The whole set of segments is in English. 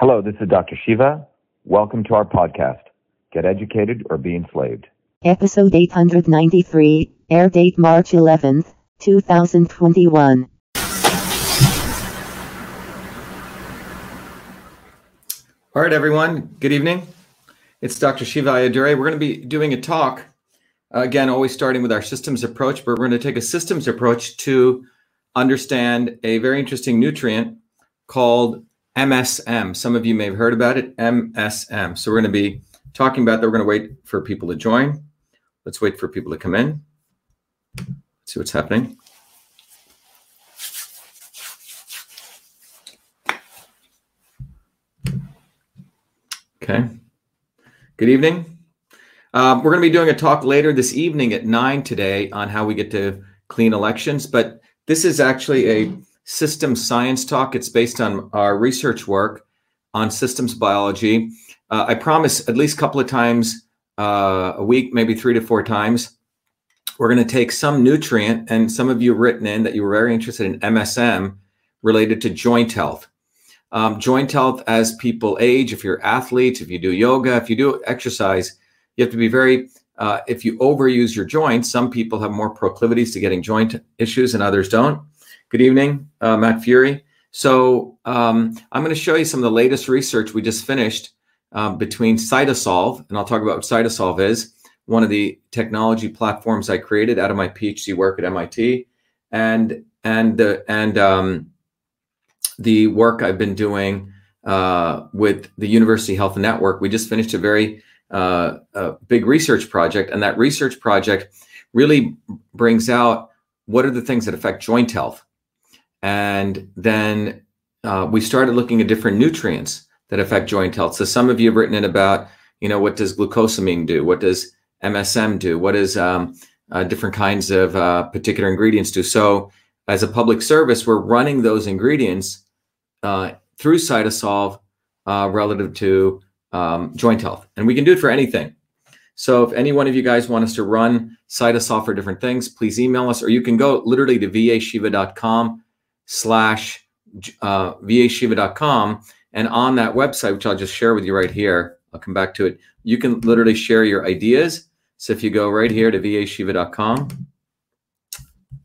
Hello, this is Dr. Shiva. Welcome to our podcast, Get Educated or Be Enslaved. Episode 893, air date March 11th, 2021. All right, everyone. Good evening. It's Dr. Shiva Ayyadurai. We're going to be doing a talk, uh, again, always starting with our systems approach, but we're going to take a systems approach to understand a very interesting nutrient called MSM. Some of you may have heard about it, MSM. So we're going to be talking about that. We're going to wait for people to join. Let's wait for people to come in. Let's see what's happening. Okay. Good evening. Um, we're going to be doing a talk later this evening at nine today on how we get to clean elections. But this is actually a system science talk. It's based on our research work on systems biology. Uh, I promise at least a couple of times uh, a week, maybe three to four times, we're going to take some nutrient, and some of you written in that you were very interested in MSM related to joint health. Um, joint health as people age, if you're athletes, if you do yoga, if you do exercise, you have to be very, uh, if you overuse your joints, some people have more proclivities to getting joint issues and others don't. Good evening, uh, Matt Fury. So um, I'm going to show you some of the latest research we just finished um, between Cytosolve, and I'll talk about what Cytosolve is, one of the technology platforms I created out of my PhD work at MIT, and and the and um, the work I've been doing uh, with the University Health Network. We just finished a very uh, a big research project, and that research project really brings out what are the things that affect joint health. And then uh, we started looking at different nutrients that affect joint health. So some of you have written in about, you know, what does glucosamine do? What does MSM do? What does um, uh, different kinds of uh, particular ingredients do? So as a public service, we're running those ingredients uh, through Cytosolve uh, relative to um, joint health. And we can do it for anything. So if any one of you guys want us to run Cytosolve for different things, please email us, or you can go literally to vashiva.com slash uh, vashiva.com. And on that website, which I'll just share with you right here, I'll come back to it. You can literally share your ideas. So if you go right here to vashiva.com,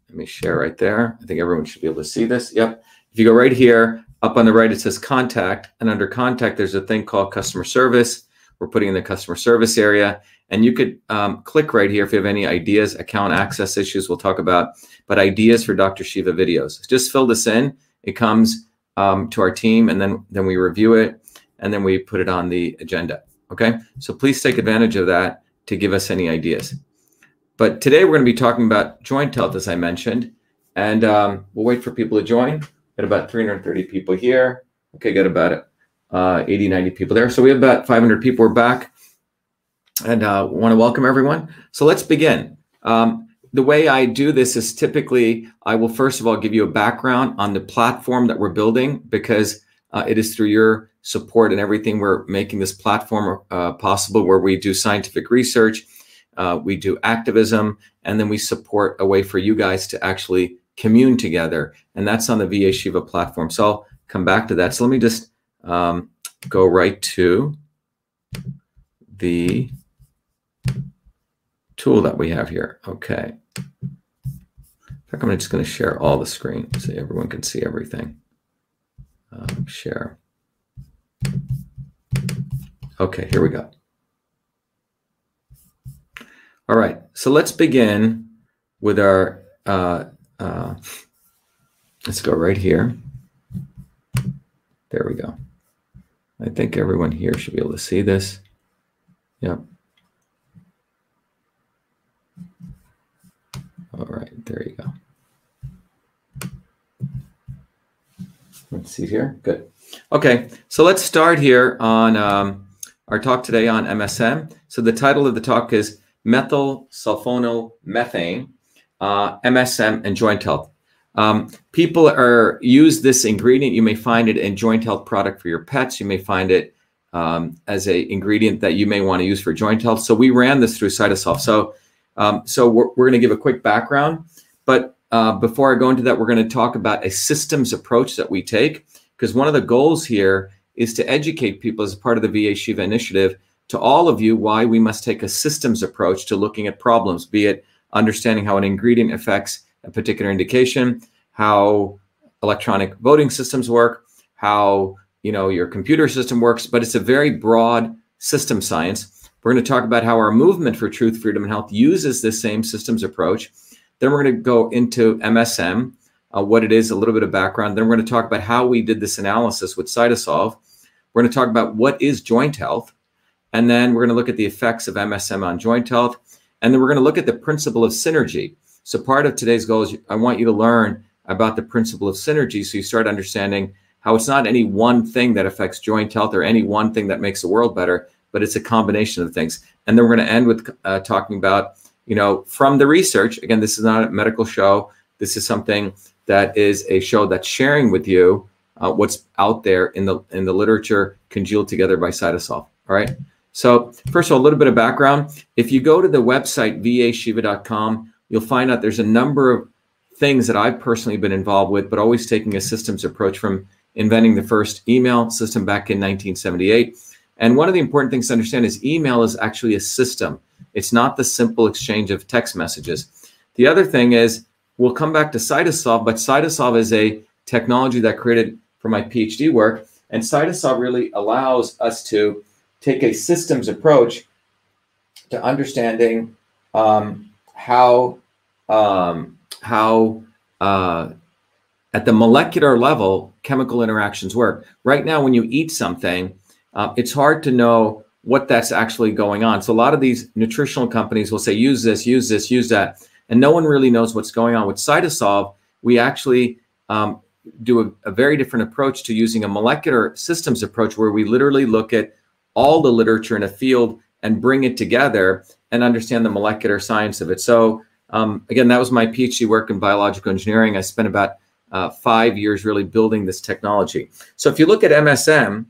let me share right there. I think everyone should be able to see this. Yep. If you go right here, up on the right, it says contact. And under contact, there's a thing called customer service. We're putting in the customer service area. And you could um, click right here if you have any ideas, account access issues we'll talk about, but ideas for Dr. Shiva videos. Just fill this in. It comes um, to our team and then, then we review it and then we put it on the agenda. Okay. So please take advantage of that to give us any ideas. But today we're going to be talking about joint health, as I mentioned, and um, we'll wait for people to join. Got about 330 people here. Okay, got about uh, 80, 90 people there. So we have about 500 people. We're back and uh, want to welcome everyone. So let's begin. Um, the way I do this is typically I will first of all give you a background on the platform that we're building because uh, it is through your support and everything we're making this platform uh, possible where we do scientific research, uh, we do activism, and then we support a way for you guys to actually commune together. And that's on the VA Shiva platform. So I'll come back to that. So let me just um, go right to the tool that we have here. Okay. In fact, I'm just going to share all the screen so everyone can see everything. Um, share. Okay, here we go. All right, so let's begin with our uh, uh, let's go right here. There we go. I think everyone here should be able to see this. Yep. All right, there you go. Let's see here. Good. Okay, so let's start here on um, our talk today on MSM. So the title of the talk is methyl sulfonyl methane uh, MSM, and joint health. Um, people are use this ingredient. You may find it in joint health product for your pets. You may find it um, as a ingredient that you may want to use for joint health. So we ran this through Cytosolve. So um, so we're, we're going to give a quick background, but uh, before I go into that, we're going to talk about a systems approach that we take because one of the goals here is to educate people as part of the VA Shiva initiative to all of you why we must take a systems approach to looking at problems, be it understanding how an ingredient affects a particular indication, how electronic voting systems work, how you know your computer system works, but it's a very broad system science. We're going to talk about how our movement for truth, freedom, and health uses this same systems approach. Then we're going to go into MSM, uh, what it is, a little bit of background. Then we're going to talk about how we did this analysis with Cytosolve. We're going to talk about what is joint health. And then we're going to look at the effects of MSM on joint health. And then we're going to look at the principle of synergy. So part of today's goal is I want you to learn about the principle of synergy so you start understanding how it's not any one thing that affects joint health or any one thing that makes the world better, but it's a combination of things. And then we're going to end with uh, talking about, you know, from the research. Again, this is not a medical show. This is something that is a show that's sharing with you uh, what's out there in the in the literature congealed together by Cytosolve. All right. So first of all, a little bit of background. If you go to the website vashiva.com, you'll find out there's a number of things that I've personally been involved with, but always taking a systems approach from inventing the first email system back in 1978. And one of the important things to understand is email is actually a system. It's not the simple exchange of text messages. The other thing is we'll come back to Cytosolve, but Cytosolve is a technology that created for my PhD work. And Cytosolve really allows us to take a systems approach to understanding um, how um, how uh, at the molecular level chemical interactions work. Right now, when you eat something, uh, it's hard to know what that's actually going on. So a lot of these nutritional companies will say, use this, use this, use that, and no one really knows what's going on. With Cytosolve, we actually um, do a, a, very different approach to using a molecular systems approach where we literally look at all the literature in a field and bring it together and understand the molecular science of it. So um, again, that was my PhD work in biological engineering. I spent about uh, five years really building this technology. So if you look at MSM,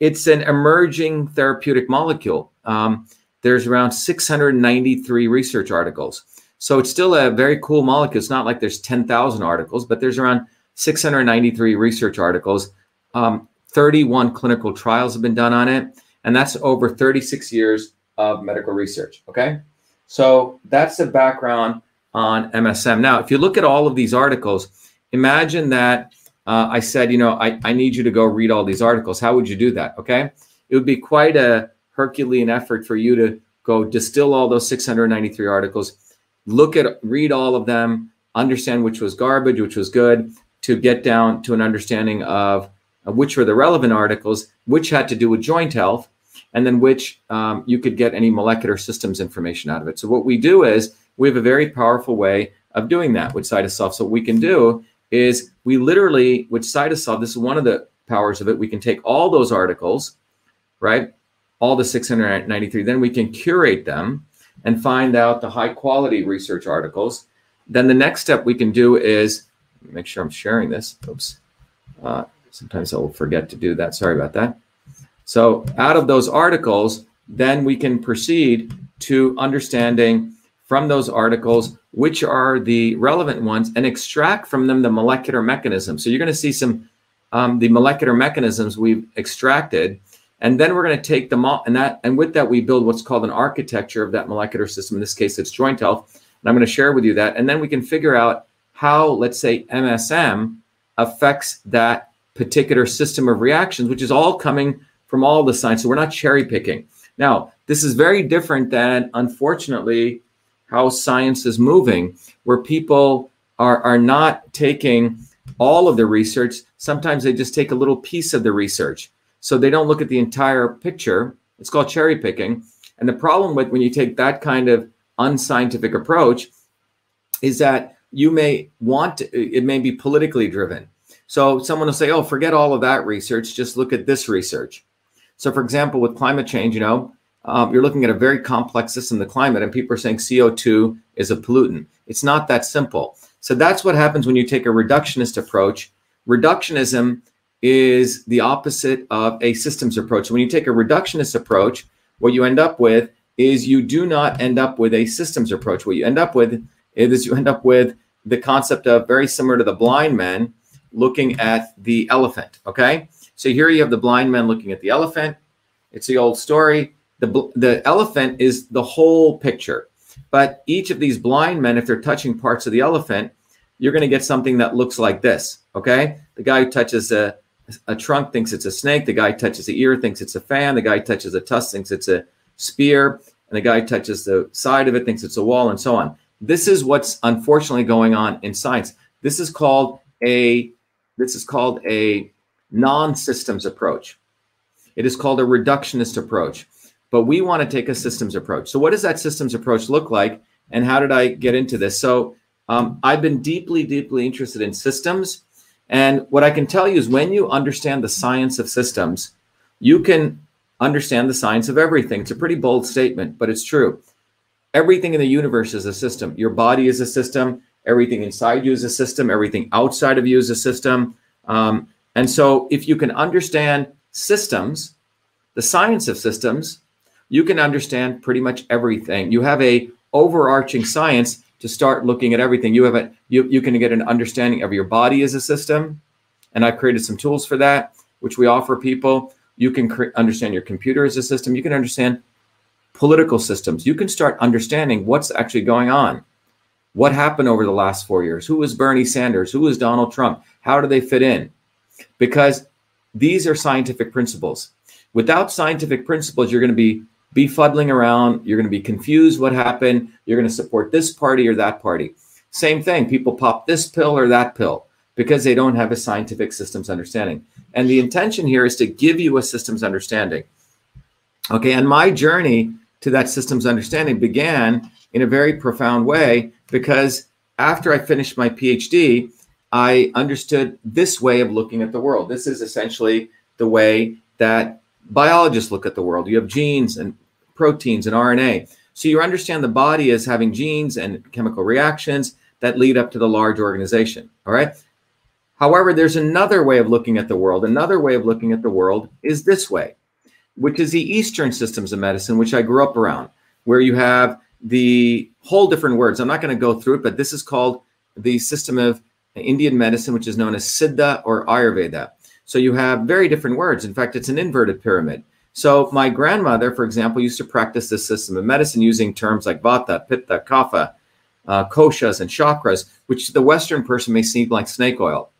it's an emerging therapeutic molecule. Um, there's around 693 research articles. So it's still a very cool molecule. It's not like there's 10,000 articles, but there's around 693 research articles. Um, 31 clinical trials have been done on it, and that's over 36 years of medical research. Okay, so that's the background on MSM. Now, if you look at all of these articles, imagine that uh, I said, you know, I, I need you to go read all these articles. How would you do that? Okay, it would be quite a Herculean effort for you to go distill all those 693 articles, look at, read all of them, understand which was garbage, which was good, to get down to an understanding of which were the relevant articles, which had to do with joint health, and then which um, you could get any molecular systems information out of it. So what we do is we have a very powerful way of doing that with Cytosolve. So what we can do is we literally with Cytosolve, this is one of the powers of it. We can take all those articles, right? All the 693, then we can curate them and find out the high quality research articles. Then the next step we can do is make sure I'm sharing this. Oops. Uh, sometimes I will forget to do that. Sorry about that. So out of those articles, then we can proceed to understanding from those articles which are the relevant ones and extract from them the molecular mechanisms. So you're going to see some um, the molecular mechanisms we've extracted, and then we're going to take them all and that and with that we build what's called an architecture of that molecular system. In this case, it's joint health, and I'm going to share with you that, and then we can figure out how, let's say, MSM affects that particular system of reactions, which is all coming from all the science. So we're not cherry picking. Now, this is very different than, unfortunately, how science is moving, where people are, are not taking all of the research. Sometimes they just take a little piece of the research. So they don't look at the entire picture. It's called cherry picking. And the problem with when you take that kind of unscientific approach is that you may want to, it may be politically driven. So someone will say, oh, forget all of that research, just look at this research. So, for example, with climate change, you know, um, you're looking at a very complex system, the climate, and people are saying CO2 is a pollutant. It's not that simple. So that's what happens when you take a reductionist approach. Reductionism is the opposite of a systems approach. So When you take a reductionist approach, what you end up with is you do not end up with a systems approach. What you end up with is you end up with the concept of very similar to the blind man looking at the elephant. Okay. So here you have the blind man looking at the elephant. It's the old story. The, the elephant is the whole picture. But each of these blind men, if they're touching parts of the elephant, you're going to get something that looks like this. Okay. The guy who touches a, a trunk thinks it's a snake. The guy touches the ear thinks it's a fan. The guy touches a tusk thinks it's a spear. And the guy touches the side of it thinks it's a wall and so on. This is what's unfortunately going on in science. This is called a this is called a non-systems approach. It is called a reductionist approach. But we want to take a systems approach. So what does that systems approach look like? And how did I get into this? So um, I've been deeply, deeply interested in systems. And what I can tell you is when you understand the science of systems, you can understand the science of everything. It's a pretty bold statement, but it's true. Everything in the universe is a system. Your body is a system. Everything inside you is a system. Everything outside of you is a system. Um, and so, if you can understand systems, the science of systems, you can understand pretty much everything. You have a overarching science to start looking at everything. You have a you you can get an understanding of your body as a system, and I've created some tools for that, which we offer people. You can cre- understand your computer as a system. You can understand political systems. You can start understanding what's actually going on. What happened over the last four years? Who was Bernie Sanders? Who was Donald Trump? How do they fit in? Because these are scientific principles. Without scientific principles, you're going to be befuddling around. You're going to be confused what happened. You're going to support this party or that party. Same thing. People pop this pill or that pill because they don't have a scientific systems understanding. And the intention here is to give you a systems understanding. Okay. And my journey to that systems understanding began in a very profound way because after I finished my PhD, I understood this way of looking at the world. This is essentially the way that biologists look at the world. You have genes and proteins and RNA. So you understand the body as having genes and chemical reactions that lead up to the large organization. All right. However, there's another way of looking at the world. Another way of looking at the world is this way, which is the Eastern systems of medicine, which I grew up around, where you have the whole different words. I'm not going to go through it, but this is called the system of Indian medicine, which is known as Siddha or Ayurveda. So you have very different words. In fact, it's an inverted pyramid. So my grandmother, for example, used to practice this system of medicine using terms like vata, pitta, kapha, uh, koshas, and chakras, which to the Western person may seem like snake oil.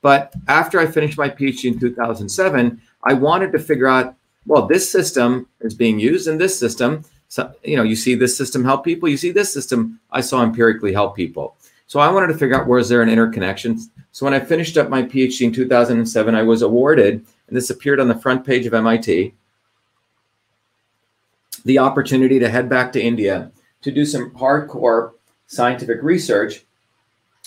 But after I finished my PhD in 2007, I wanted to figure out, well, this system is being used in this system. So, you know, you see this system help people, you see this system I saw empirically help people. So I wanted to figure out where is there an interconnection. So when I finished up my PhD in 2007, I was awarded, and this appeared on the front page of MIT, the opportunity to head back to India to do some hardcore scientific research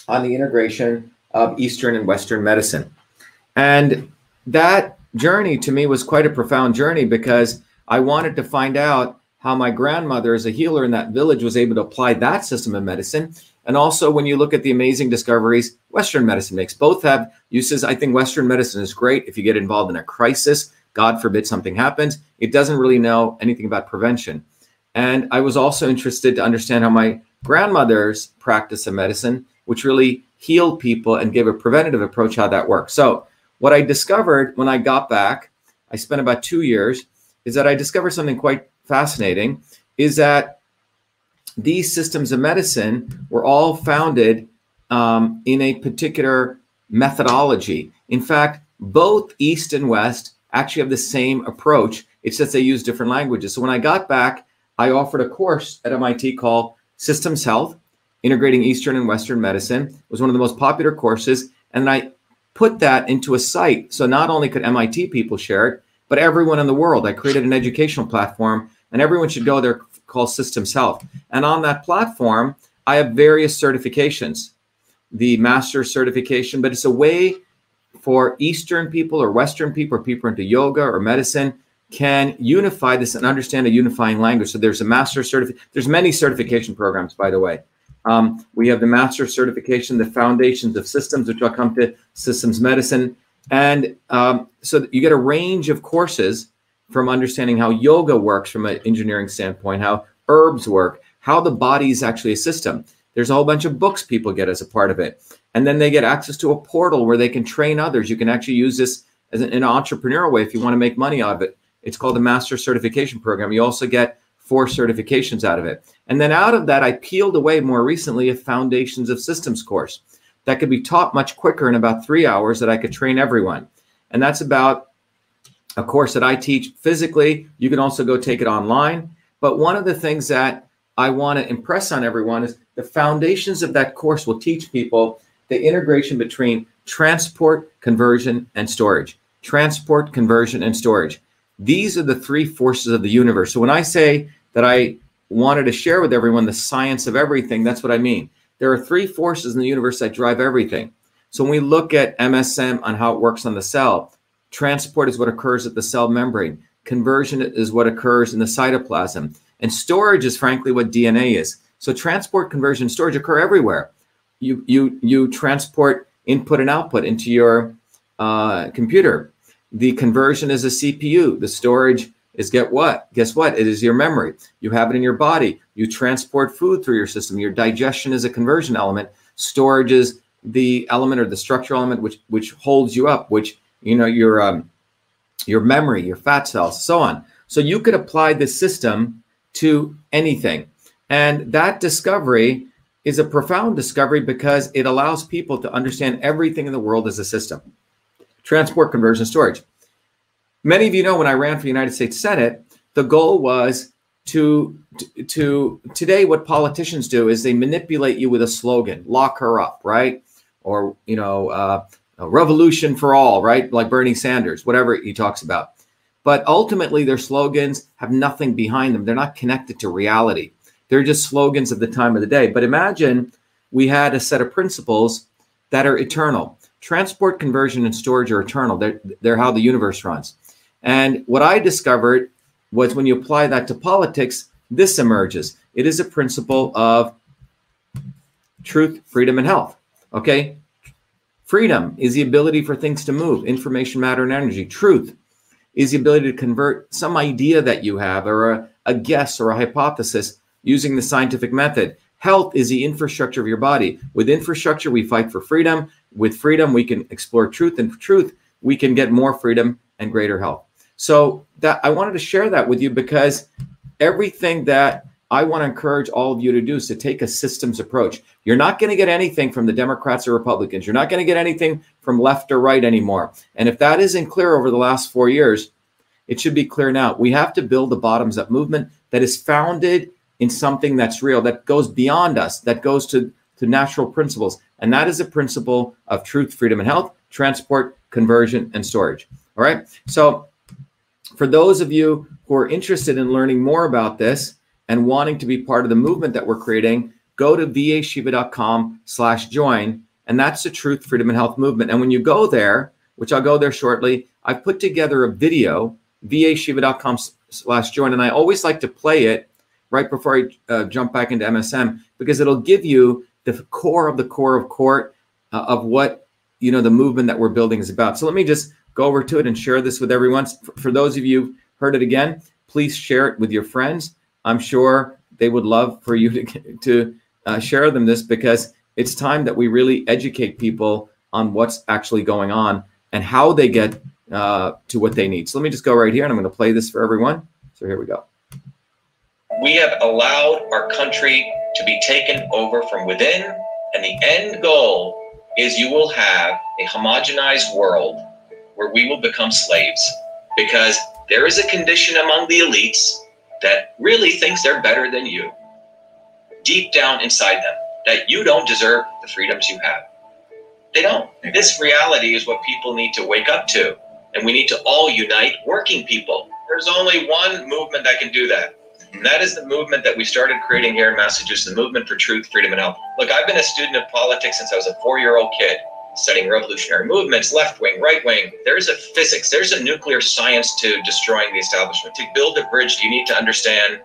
on the integration of Eastern and Western medicine. And that journey to me was quite a profound journey because I wanted to find out how my grandmother, as a healer in that village, was able to apply that system of medicine. And also, when you look at the amazing discoveries Western medicine makes, both have uses. I think Western medicine is great if you get involved in a crisis. God forbid something happens. It doesn't really know anything about prevention. And I was also interested to understand how my grandmother's practice of medicine, which really healed people and gave a preventative approach, how that works. So, what I discovered when I got back, I spent about two years, is that I discovered something quite fascinating is that these systems of medicine were all founded um, in a particular methodology. In fact, both East and West actually have the same approach. It's just they use different languages. So when I got back, I offered a course at MIT called Systems Health, Integrating Eastern and Western Medicine. It was one of the most popular courses. And I put that into a site. So not only could MIT people share it, but everyone in the world. I created an educational platform and everyone should go there called Systems Health. And on that platform, I have various certifications, the master certification, but it's a way for Eastern people or Western people or people into yoga or medicine can unify this and understand a unifying language. So there's a master certificate. There's many certification programs, by the way. Um, we have the master certification, the foundations of systems, which I'll come to systems medicine. And um, so you get a range of courses from understanding how yoga works from an engineering standpoint, how herbs work, how the body is actually a system. There's a whole bunch of books people get as a part of it. And then they get access to a portal where they can train others. You can actually use this as an, an entrepreneurial way if you want to make money out of it. It's called the Master Certification Program. You also get four certifications out of it. And then out of that, I peeled away more recently a Foundations of Systems course that could be taught much quicker in about three hours that I could train everyone. And that's about a course that I teach physically. You can also go take it online. But one of the things that I want to impress on everyone is the foundations of that course will teach people the integration between transport, conversion, and storage. Transport, conversion, and storage. These are the three forces of the universe. So when I say that I wanted to share with everyone the science of everything, that's what I mean. There are three forces in the universe that drive everything. So when we look at MSM on how it works on the cell, transport is what occurs at the cell membrane, conversion is what occurs in the cytoplasm, and storage is frankly what DNA is. So transport, conversion, storage occur everywhere. You you you transport input and output into your uh, computer. The conversion is a CPU. The storage is get what? Guess what? It is your memory. You have it in your body. You transport food through your system. Your digestion is a conversion element. Storage is the element or the structural element which which holds you up, which you know your um, your memory, your fat cells, so on. So you could apply this system to anything, and that discovery is a profound discovery because it allows people to understand everything in the world as a system. Transport, conversion, storage. Many of you know when I ran for the United States Senate, the goal was to, to, to today what politicians do is they manipulate you with a slogan, lock her up, right? Or, you know, uh, revolution for all, right? Like Bernie Sanders, whatever he talks about. But ultimately, their slogans have nothing behind them. They're not connected to reality. They're just slogans of the time of the day. But imagine we had a set of principles that are eternal. Transport, conversion, and storage are eternal. They're, they're how the universe runs. And what I discovered was when you apply that to politics, this emerges. It is a principle of truth, freedom, and health. Okay. Freedom is the ability for things to move, information, matter, and energy. Truth is the ability to convert some idea that you have or a, a guess or a hypothesis using the scientific method. Health is the infrastructure of your body. With infrastructure, we fight for freedom. With freedom, we can explore truth. And for truth, we can get more freedom and greater health. So that I wanted to share that with you because everything that I want to encourage all of you to do is to take a systems approach. You're not going to get anything from the Democrats or Republicans. You're not going to get anything from left or right anymore. And if that isn't clear over the last four years, it should be clear now. We have to build a bottoms up movement that is founded in something that's real, that goes beyond us, that goes to, to natural principles. And that is a principle of truth, freedom, and health, transport, conversion, and storage. All right. So for those of you who are interested in learning more about this and wanting to be part of the movement that we're creating, go to vashiva.com slash join. And that's the truth, freedom, and health movement. And when you go there, which I'll go there shortly, I've put together a video, vashiva.com slash join. And I always like to play it right before I uh, jump back into MSM because it'll give you the core of the core of court uh, of what, you know, the movement that we're building is about. So let me just go over to it and share this with everyone. For those of you heard it again, please share it with your friends. I'm sure they would love for you to, to uh, share them this because it's time that we really educate people on what's actually going on and how they get uh, to what they need. So let me just go right here and I'm going to play this for everyone. So here we go. We have allowed our country to be taken over from within, and the end goal is you will have a homogenized world where we will become slaves because there is a condition among the elites that really thinks they're better than you deep down inside them that you don't deserve the freedoms you have. They don't. This reality is what people need to wake up to and we need to all unite working people. There's only one movement that can do that and that is the movement that we started creating here in massachusetts the movement for truth freedom and health look i've been a student of politics since i was a four-year-old kid studying revolutionary movements, left wing, right wing. There's a physics, there's a nuclear science to destroying the establishment. To build a bridge, you need to understand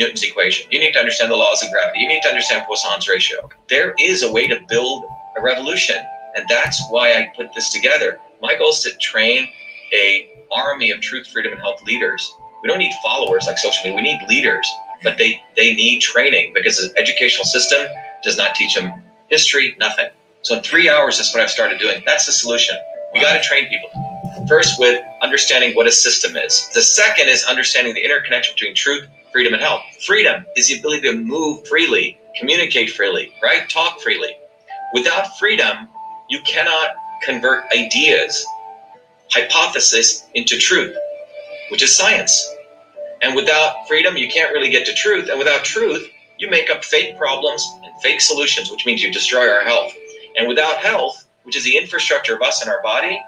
Newton's equation. You need to understand the laws of gravity. You need to understand Poisson's ratio. There is a way to build a revolution. And that's why I put this together. My goal is to train a army of truth, freedom, and health leaders. We don't need followers like social media. We need leaders, but they, they need training because the educational system does not teach them history, nothing. So in three hours, that's what I've started doing. That's the solution. We got to train people. First, with understanding what a system is. The second is understanding the interconnection between truth, freedom, and health. Freedom is the ability to move freely, communicate freely, right? Talk freely. Without freedom, you cannot convert ideas, hypothesis into truth, which is science. And without freedom, you can't really get to truth. And without truth, you make up fake problems and fake solutions, which means you destroy our health. And without health, which is the infrastructure of us and our body,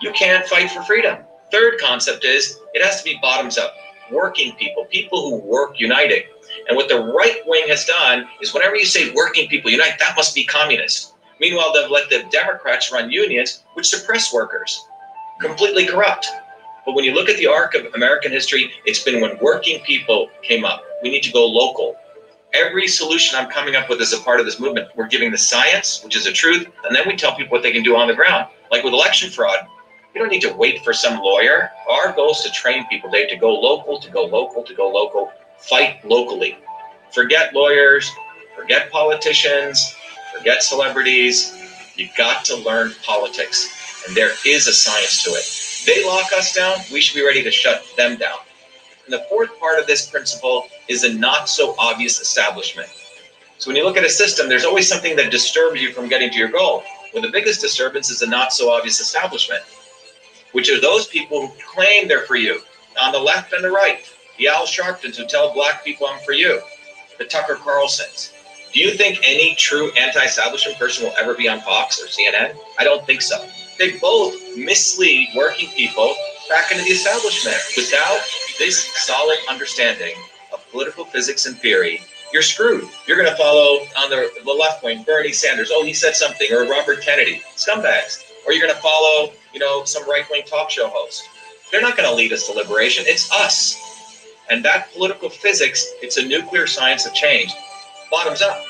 you can't fight for freedom. Third concept is it has to be bottoms up, working people, people who work united. And what the right wing has done is whenever you say working people unite, that must be communist. Meanwhile, they've let the Democrats run unions, which suppress workers. Completely corrupt. But when you look at the arc of American history, it's been when working people came up. We need to go local. Every solution I'm coming up with is a part of this movement, we're giving the science, which is the truth, and then we tell people what they can do on the ground. Like with election fraud, we don't need to wait for some lawyer. Our goal is to train people. They to go local, to go local, to go local, fight locally. Forget lawyers, forget politicians, forget celebrities. You've got to learn politics, and there is a science to it. They lock us down, we should be ready to shut them down. And the fourth part of this principle is a not so obvious establishment. So when you look at a system, there's always something that disturbs you from getting to your goal. Well, the biggest disturbance is a not so obvious establishment, which are those people who claim they're for you on the left and the right. The Al Sharptons who tell black people I'm for you. The Tucker Carlsons. Do you think any true anti-establishment person will ever be on Fox or CNN? I don't think so. They both mislead working people back into the establishment. Without this solid understanding of political physics and theory, you're screwed. You're going to follow on the, the left wing Bernie Sanders. Oh, he said something, or Robert Kennedy, scumbags. Or you're going to follow, you know, some right wing talk show host. They're not going to lead us to liberation. It's us. And that political physics, it's a nuclear science of change bottoms up.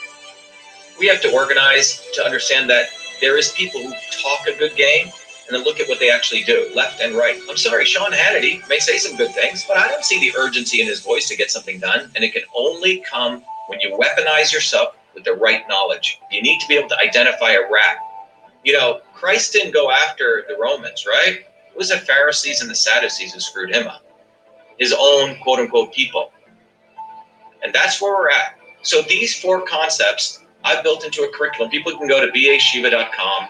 We have to organize to understand that there is people who talk a good game and then look at what they actually do, left and right. I'm sorry, Sean Hannity may say some good things, but I don't see the urgency in his voice to get something done. And it can only come when you weaponize yourself with the right knowledge. You need to be able to identify a rat. You know, Christ didn't go after the Romans, right? It was the Pharisees and the Sadducees who screwed him up, his own quote unquote people. And that's where we're at. So these four concepts I've built into a curriculum. People can go to vashiva.com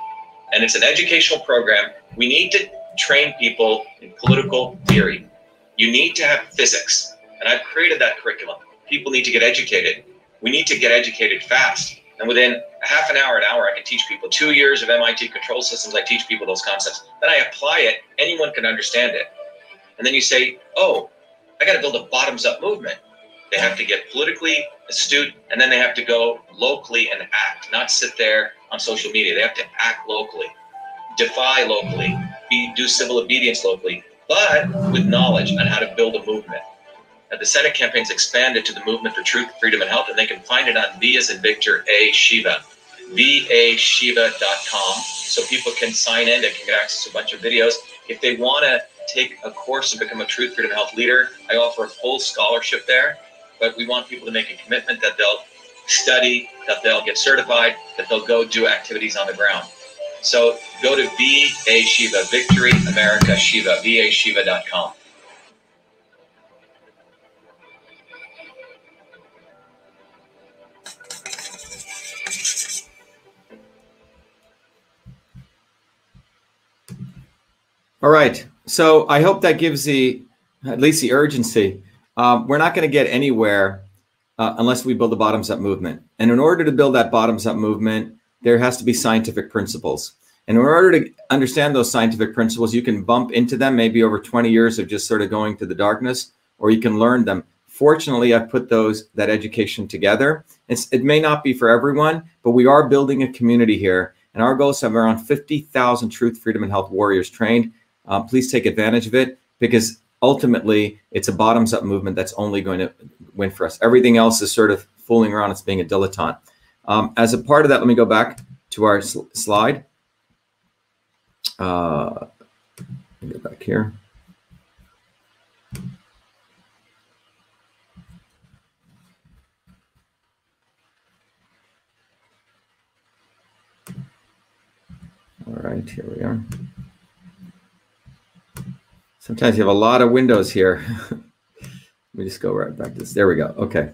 and it's an educational program. We need to train people in political theory. You need to have physics. And I've created that curriculum. People need to get educated. We need to get educated fast. And within a half an hour, an hour, I can teach people two years of MIT control systems. I teach people those concepts. Then I apply it. Anyone can understand it. And then you say, oh, I got to build a bottoms up movement. They have to get politically astute, and then they have to go locally and act, not sit there on social media. They have to act locally, defy locally, be, do civil obedience locally, but with knowledge on how to build a movement. The Senate campaign's expanded to the Movement for Truth, Freedom, and Health, and they can find it on V as in Victor A Shiva, vashiva.com, so people can sign in. They can get access to a bunch of videos. If they want to take a course and become a Truth, Freedom, and Health leader, I offer a full scholarship there but we want people to make a commitment that they'll study, that they'll get certified, that they'll go do activities on the ground. So go to VA Shiva, Victory America Shiva, vashiva.com. All right. So I hope that gives the at least the urgency um, we're not going to get anywhere uh, unless we build a bottoms up movement. And in order to build that bottoms up movement, there has to be scientific principles. And in order to understand those scientific principles, you can bump into them maybe over 20 years of just sort of going to the darkness, or you can learn them. Fortunately, I've put those that education together. It's, it may not be for everyone, but we are building a community here. And our goal is to have around 50,000 truth, freedom, and health warriors trained. Uh, please take advantage of it because ultimately it's a bottoms up movement that's only going to win for us. Everything else is sort of fooling around. It's being a dilettante. Um, as a part of that, let me go back to our sl slide. Uh, get back here. All right, here we are. Sometimes you have a lot of windows here. Let me just go right back to this. There we go. Okay.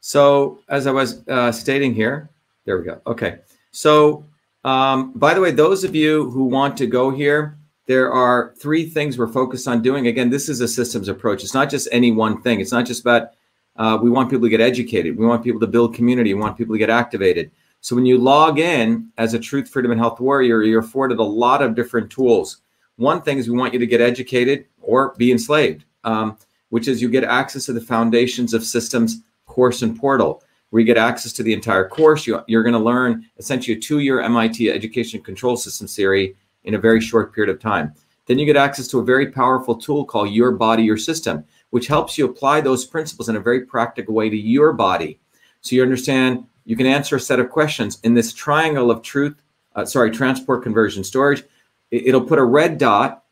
So as I was uh, stating here, there we go. Okay. So um, by the way, those of you who want to go here, there are three things we're focused on doing. Again, this is a systems approach. It's not just any one thing. It's not just about uh, we want people to get educated. We want people to build community. We want people to get activated. So when you log in as a truth, freedom, and health warrior, you're afforded a lot of different tools. One thing is we want you to get educated or be enslaved, um, which is you get access to the foundations of systems course and portal, where you get access to the entire course. You, you're going to learn essentially a two-year MIT education control system theory in a very short period of time. Then you get access to a very powerful tool called Your Body, Your System, which helps you apply those principles in a very practical way to your body. So you understand you can answer a set of questions in this triangle of truth, uh, sorry, transport, conversion, storage. It'll put a red dot,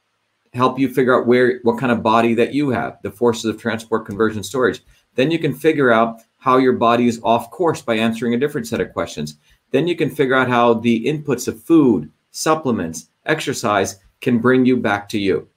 help you figure out where, what kind of body that you have, the forces of transport, conversion, storage. Then you can figure out how your body is off course by answering a different set of questions. Then you can figure out how the inputs of food, supplements, exercise can bring you back to you.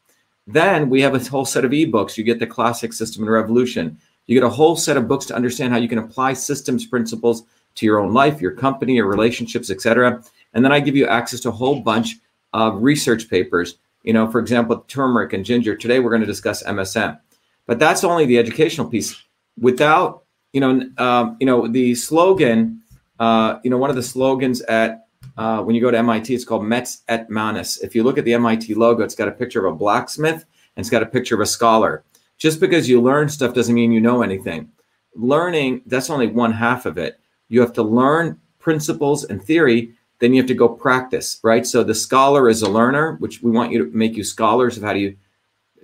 Then we have a whole set of ebooks. You get the classic system and revolution. You get a whole set of books to understand how you can apply systems principles to your own life, your company, your relationships, etc. And then I give you access to a whole bunch of research papers. You know, for example, turmeric and ginger. Today we're going to discuss MSM, but that's only the educational piece. Without, you know, um, you know, the slogan. Uh, you know, one of the slogans at uh, when you go to MIT, it's called Mens et Manus. If you look at the MIT logo, it's got a picture of a blacksmith and it's got a picture of a scholar. Just because you learn stuff doesn't mean you know anything. Learning, that's only one half of it. You have to learn principles and theory, then you have to go practice, right? So the scholar is a learner, which we want you to make you scholars of how do you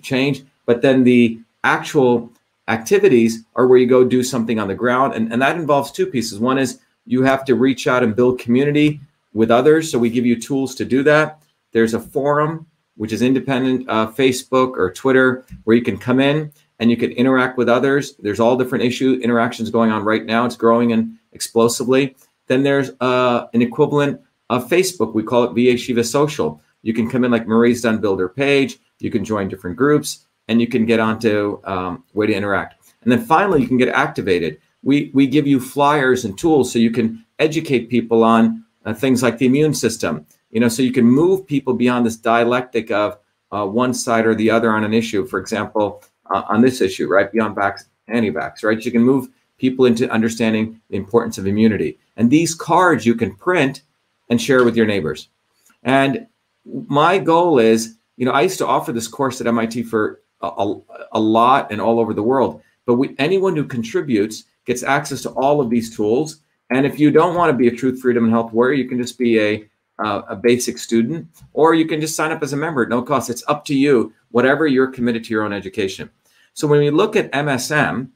change. But then the actual activities are where you go do something on the ground. And, and that involves two pieces. One is you have to reach out and build community with others. So we give you tools to do that. There's a forum, which is independent, uh, Facebook or Twitter, where you can come in and you can interact with others. There's all different issue interactions going on right now. It's growing and explosively. Then there's uh, an equivalent of Facebook. We call it VA Shiva Social. You can come in like Marie's done, build her page. You can join different groups, and you can get onto um, way to interact. And then finally, you can get activated. We we give you flyers and tools so you can educate people on uh, things like the immune system. You know, so you can move people beyond this dialectic of uh, one side or the other on an issue. For example, uh, on this issue, right, beyond vax, anti-vax, right? You can move people into understanding the importance of immunity. And these cards you can print and share with your neighbors. And my goal is, you know, I used to offer this course at MIT for a, a, lot and all over the world. But we, anyone who contributes gets access to all of these tools and if you don't want to be a truth, freedom, and health warrior, you can just be a uh, a basic student, or you can just sign up as a member at no cost. It's up to you, whatever you're committed to your own education. So when we look at MSM,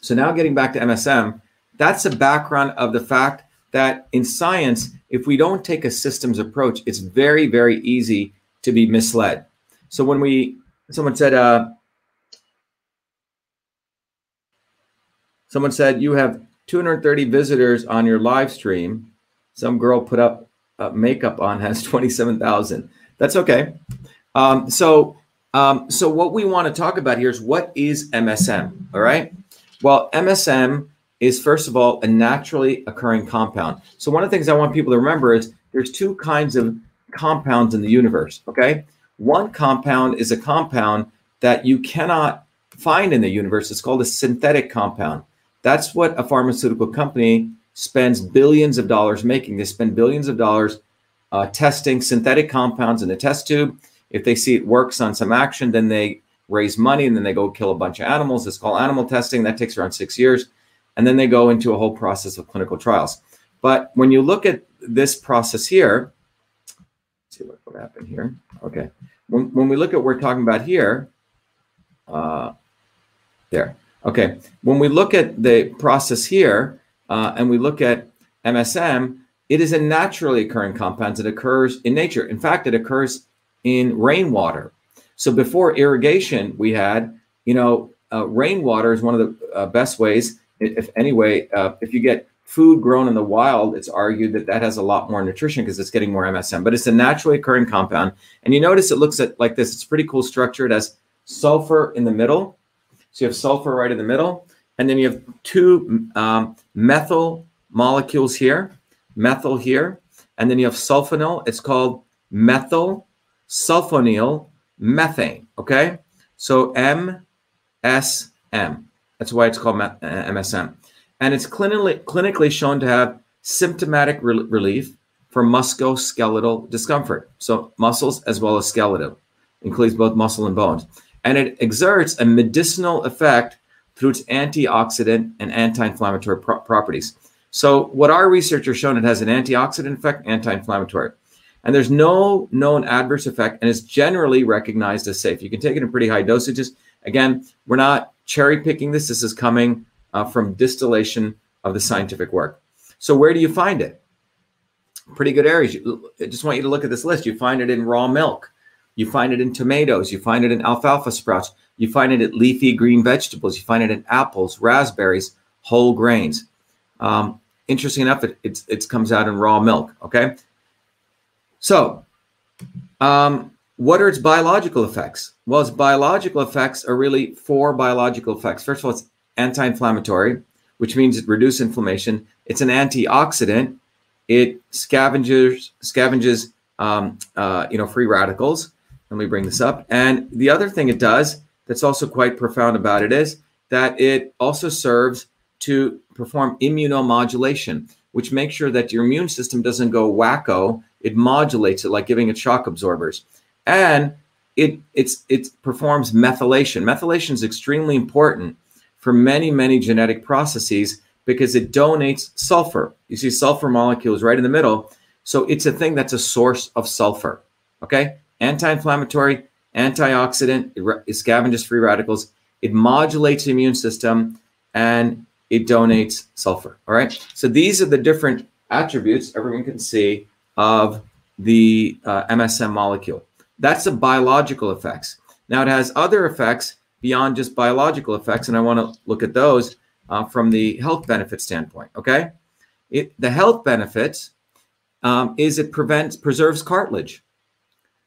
so now getting back to MSM, that's a background of the fact that in science, if we don't take a systems approach, it's very, very easy to be misled. So when we, someone said, uh, someone said you have 230 visitors on your live stream. Some girl put up uh, makeup on has 27,000. That's okay. Um, so, um, so what we want to talk about here is what is MSM. All right. Well, MSM is first of all a naturally occurring compound. So one of the things I want people to remember is there's two kinds of compounds in the universe. Okay. One compound is a compound that you cannot find in the universe. It's called a synthetic compound. That's what a pharmaceutical company spends billions of dollars making. They spend billions of dollars uh, testing synthetic compounds in the test tube. If they see it works on some action, then they raise money and then they go kill a bunch of animals. It's called animal testing. That takes around six years. And then they go into a whole process of clinical trials. But when you look at this process here, see what would here. Okay. When, when we look at what we're talking about here, uh, there. Okay, when we look at the process here uh, and we look at MSM, it is a naturally occurring compound. It occurs in nature. In fact, it occurs in rainwater. So before irrigation, we had, you know, uh, rainwater is one of the uh, best ways, if anyway, uh, if you get food grown in the wild, it's argued that that has a lot more nutrition because it's getting more MSM. But it's a naturally occurring compound, and you notice it looks at like this. It's pretty cool structure. It has sulfur in the middle, so you have sulfur right in the middle, and then you have two um, methyl molecules here, methyl here, and then you have sulfonyl. It's called methyl sulfonyl methane. Okay, so MSM. That's why it's called MSM, uh, and it's clinically clinically shown to have symptomatic re- relief for musculoskeletal discomfort. So muscles as well as skeletal includes both muscle and bones, and it exerts a medicinal effect through its antioxidant and anti-inflammatory pro- properties. So what our research has shown, it has an antioxidant effect, anti-inflammatory. And there's no known adverse effect, and it's generally recognized as safe. You can take it in pretty high dosages. Again, we're not cherry picking this. This is coming uh, from distillation of the scientific work. So where do you find it? Pretty good areas. I just want you to look at this list. You find it in raw milk. You find it in tomatoes. You find it in alfalfa sprouts. You find it in leafy green vegetables. You find it in apples, raspberries, whole grains. Um, interesting enough, it it's, it comes out in raw milk. Okay. So, um, what are its biological effects? Well, its biological effects are really four biological effects. First of all, it's anti-inflammatory, which means it reduces inflammation. It's an antioxidant. It scavenges scavenges um, uh, you know free radicals. Let me bring this up. And the other thing it does that's also quite profound about it is that it also serves to perform immunomodulation, which makes sure that your immune system doesn't go wacko. It modulates it like giving it shock absorbers. And it it's it performs methylation. Methylation is extremely important for many, many genetic processes because it donates sulfur. You see sulfur molecules right in the middle. So it's a thing that's a source of sulfur. Okay? Anti-inflammatory, antioxidant, it scavenges free radicals, it modulates the immune system, and it donates sulfur. All right. So these are the different attributes everyone can see of the uh, MSM molecule. That's the biological effects. Now it has other effects beyond just biological effects, and I want to look at those uh, from the health benefit standpoint. Okay. It, the health benefits um, is it prevents preserves cartilage.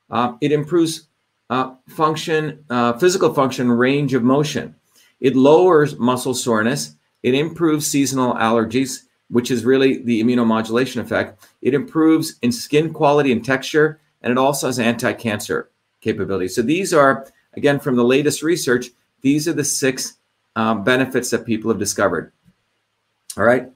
Uh, it improves uh, function, uh, physical function, range of motion. It lowers muscle soreness it improves seasonal allergies, which is really the immunomodulation effect. It improves in skin quality and texture, and it also has anti cancer capabilities. So, these are, again, from the latest research, these are the six um, benefits that people have discovered. All right.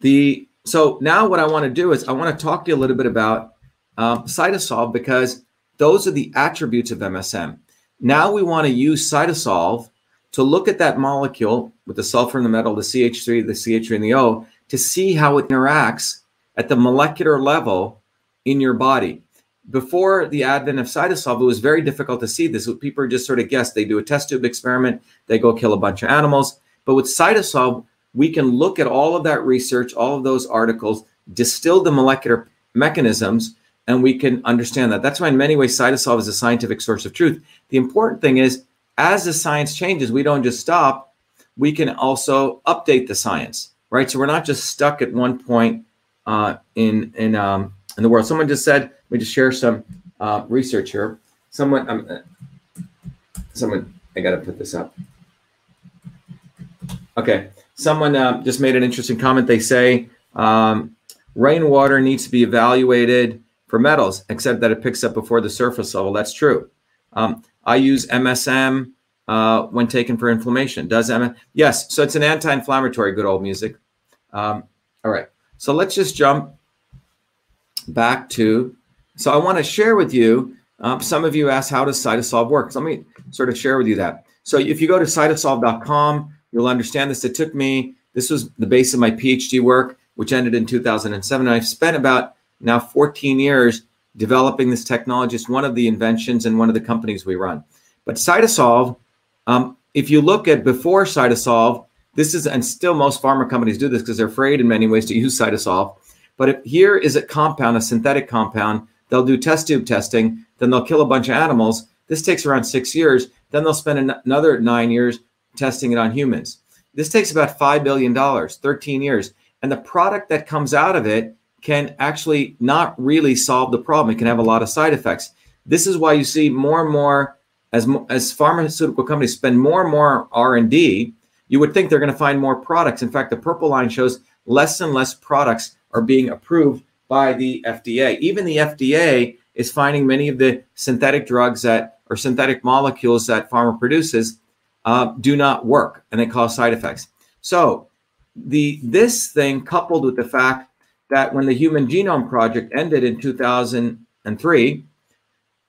The so now what I want to do is I want to talk to you a little bit about um, Cytosolve because those are the attributes of MSM. Now we want to use Cytosolve to look at that molecule with the sulfur in the metal, the CH3, the CH3, and the O, to see how it interacts at the molecular level in your body. Before the advent of cytosolve, it was very difficult to see this. People just sort of guess. They do a test tube experiment, they go kill a bunch of animals. But with cytosolve, we can look at all of that research, all of those articles, distill the molecular mechanisms, and we can understand that. That's why, in many ways, cytosolve is a scientific source of truth. The important thing is as the science changes, we don't just stop, we can also update the science, right? So we're not just stuck at one point uh, in in um, in the world. Someone just said, let me just share some uh, research here. Someone, um, uh, someone, I got to put this up. Okay, someone uh, just made an interesting comment. They say um, rainwater needs to be evaluated for metals, except that it picks up before the surface level. That's true. Um, I use MSM uh, when taken for inflammation. Does MS? Yes. So it's an anti-inflammatory. Good old music. Um, all right. So let's just jump back to. So I want to share with you. Um, some of you asked how does Cytosolve work. So let me sort of share with you that. So if you go to cytosolve.com, you'll understand this. It took me. This was the base of my PhD work, which ended in 2007. And I've spent about now 14 years developing this technology. It's one of the inventions and one of the companies we run. But Cytosolve, um, if you look at before Cytosolve, this is, and still most pharma companies do this because they're afraid in many ways to use Cytosolve. But if, here is a compound, a synthetic compound. They'll do test tube testing, then they'll kill a bunch of animals. This takes around six years. Then they'll spend an- another nine years testing it on humans. This takes about $5 billion, 13 years. and the product that comes out of it can actually not really solve the problem. It can have a lot of side effects. This is why you see more and more as as pharmaceutical companies spend more and more R&D, you would think they're going to find more products. In fact, the purple line shows less and less products are being approved by the FDA. Even the FDA is finding many of the synthetic drugs that or synthetic molecules that pharma produces uh, do not work and they cause side effects. So the this thing coupled with the fact that when the Human Genome Project ended in 2003,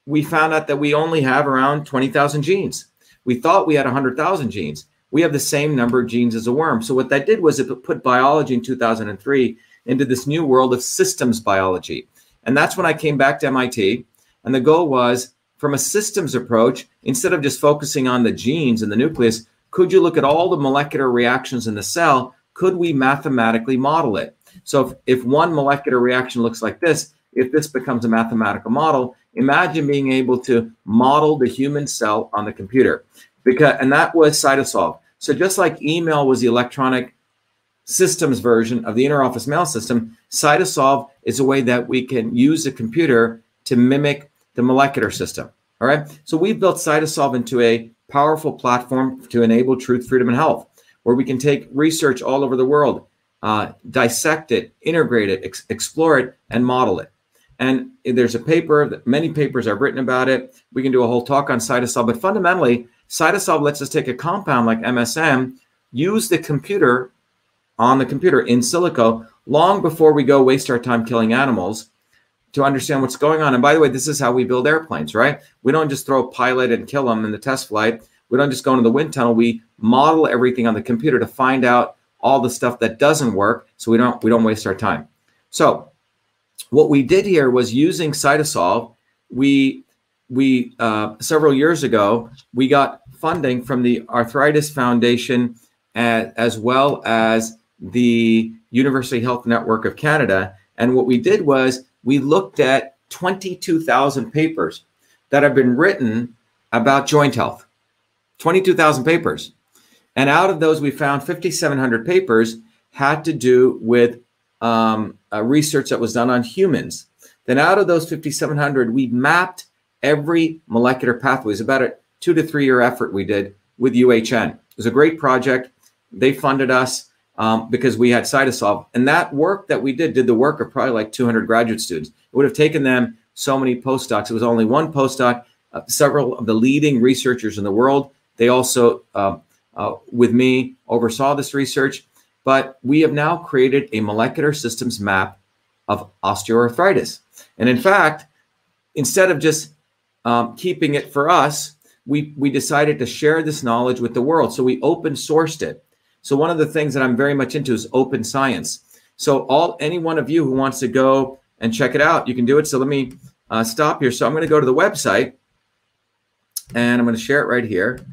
we found out that we only have around 20,000 genes. We thought we had 100,000 genes. We have the same number of genes as a worm. So what that did was it put biology in 2003 into this new world of systems biology. And that's when I came back to MIT. And the goal was from a systems approach, instead of just focusing on the genes and the nucleus, could you look at all the molecular reactions in the cell? Could we mathematically model it? So if, if one molecular reaction looks like this, if this becomes a mathematical model, imagine being able to model the human cell on the computer. Because and that was cytosolve. So just like email was the electronic systems version of the interoffice mail system, Cytosolve is a way that we can use a computer to mimic the molecular system. All right. So we've built Cytosolve into a powerful platform to enable truth, freedom, and health, where we can take research all over the world, uh, dissect it, integrate it, ex- explore it, and model it. And there's a paper that many papers are written about it. We can do a whole talk on cytosolve, but fundamentally, cytosolve lets us take a compound like MSM, use the computer on the computer in silico long before we go waste our time killing animals to understand what's going on. And by the way, this is how we build airplanes, right? We don't just throw a pilot and kill them in the test flight. We don't just go into the wind tunnel. We model everything on the computer to find out all the stuff that doesn't work so we don't we don't waste our time. So what we did here was using cytosolve, we we uh, several years ago we got funding from the Arthritis Foundation as, as well as the University Health Network of Canada. And what we did was we looked at 22,000 papers that have been written about joint health. 22,000 papers. And out of those, we found 5,700 papers had to do with um, research that was done on humans. Then out of those 5,700, we mapped every molecular pathway. It's about a two to three year effort we did with UHN. It was a great project. They funded us um, because we had Cytosolve. And that work that we did did the work of probably like 200 graduate students. It would have taken them so many postdocs. It was only one postdoc. Uh, several of the leading researchers in the world. They also, uh, uh, with me, oversaw this research. But we have now created a molecular systems map of osteoarthritis. And in fact, instead of just um, keeping it for us, we, we decided to share this knowledge with the world. So we open sourced it. So one of the things that I'm very much into is open science. So all any one of you who wants to go and check it out, you can do it. So let me uh, stop here. So I'm going to go to the website and I'm going to share it right here.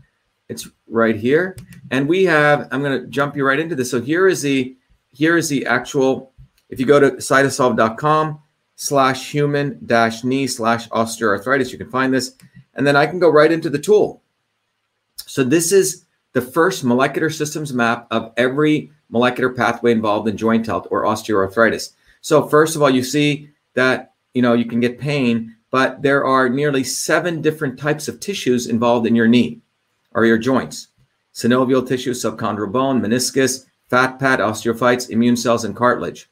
It's right here. And we have, I'm going to jump you right into this. So here is the, here is the actual, if you go to cytosolve.com slash human dash knee slash osteoarthritis, you can find this. And then I can go right into the tool. So this is the first molecular systems map of every molecular pathway involved in joint health or osteoarthritis. So first of all, you see that, you know, you can get pain, but there are nearly seven different types of tissues involved in your knee or your joints synovial tissue, subchondral bone, meniscus, fat pad, osteophytes, immune cells, and cartilage.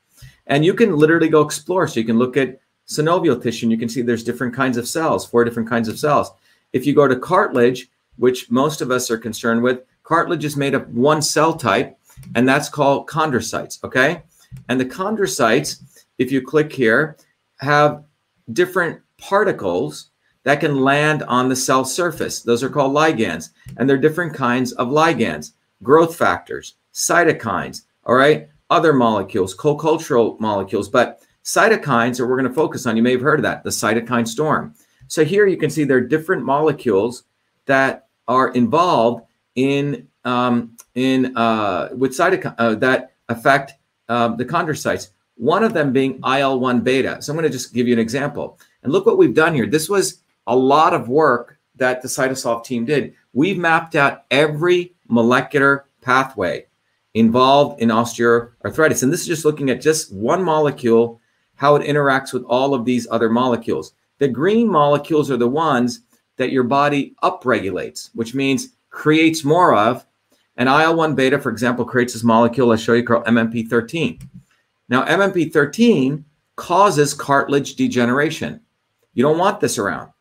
And you can literally go explore. So you can look at synovial tissue and you can see there's different kinds of cells, four different kinds of cells. If you go to cartilage, which most of us are concerned with, cartilage is made of one cell type, and that's called chondrocytes. Okay. And the chondrocytes, if you click here, have different particles that can land on the cell surface. Those are called ligands, and they're different kinds of ligands, growth factors, cytokines, all right, other molecules, co-cultural molecules, but cytokines are we're going to focus on. You may have heard of that, the cytokine storm. So here you can see there are different molecules that are involved in um, in uh, with cytokine uh, that affect uh, the chondrocytes. One of them being IL-1 beta. So I'm going to just give you an example. And look what we've done here. This was a lot of work that the Cytosolve team did. We've mapped out every molecular pathway involved in osteoarthritis. And this is just looking at just one molecule, how it interacts with all of these other molecules. The green molecules are the ones that your body upregulates, which means creates more of. And IL 1 beta, for example, creates this molecule I show you called MMP13. Now, MMP13 causes cartilage degeneration. You don't want this around.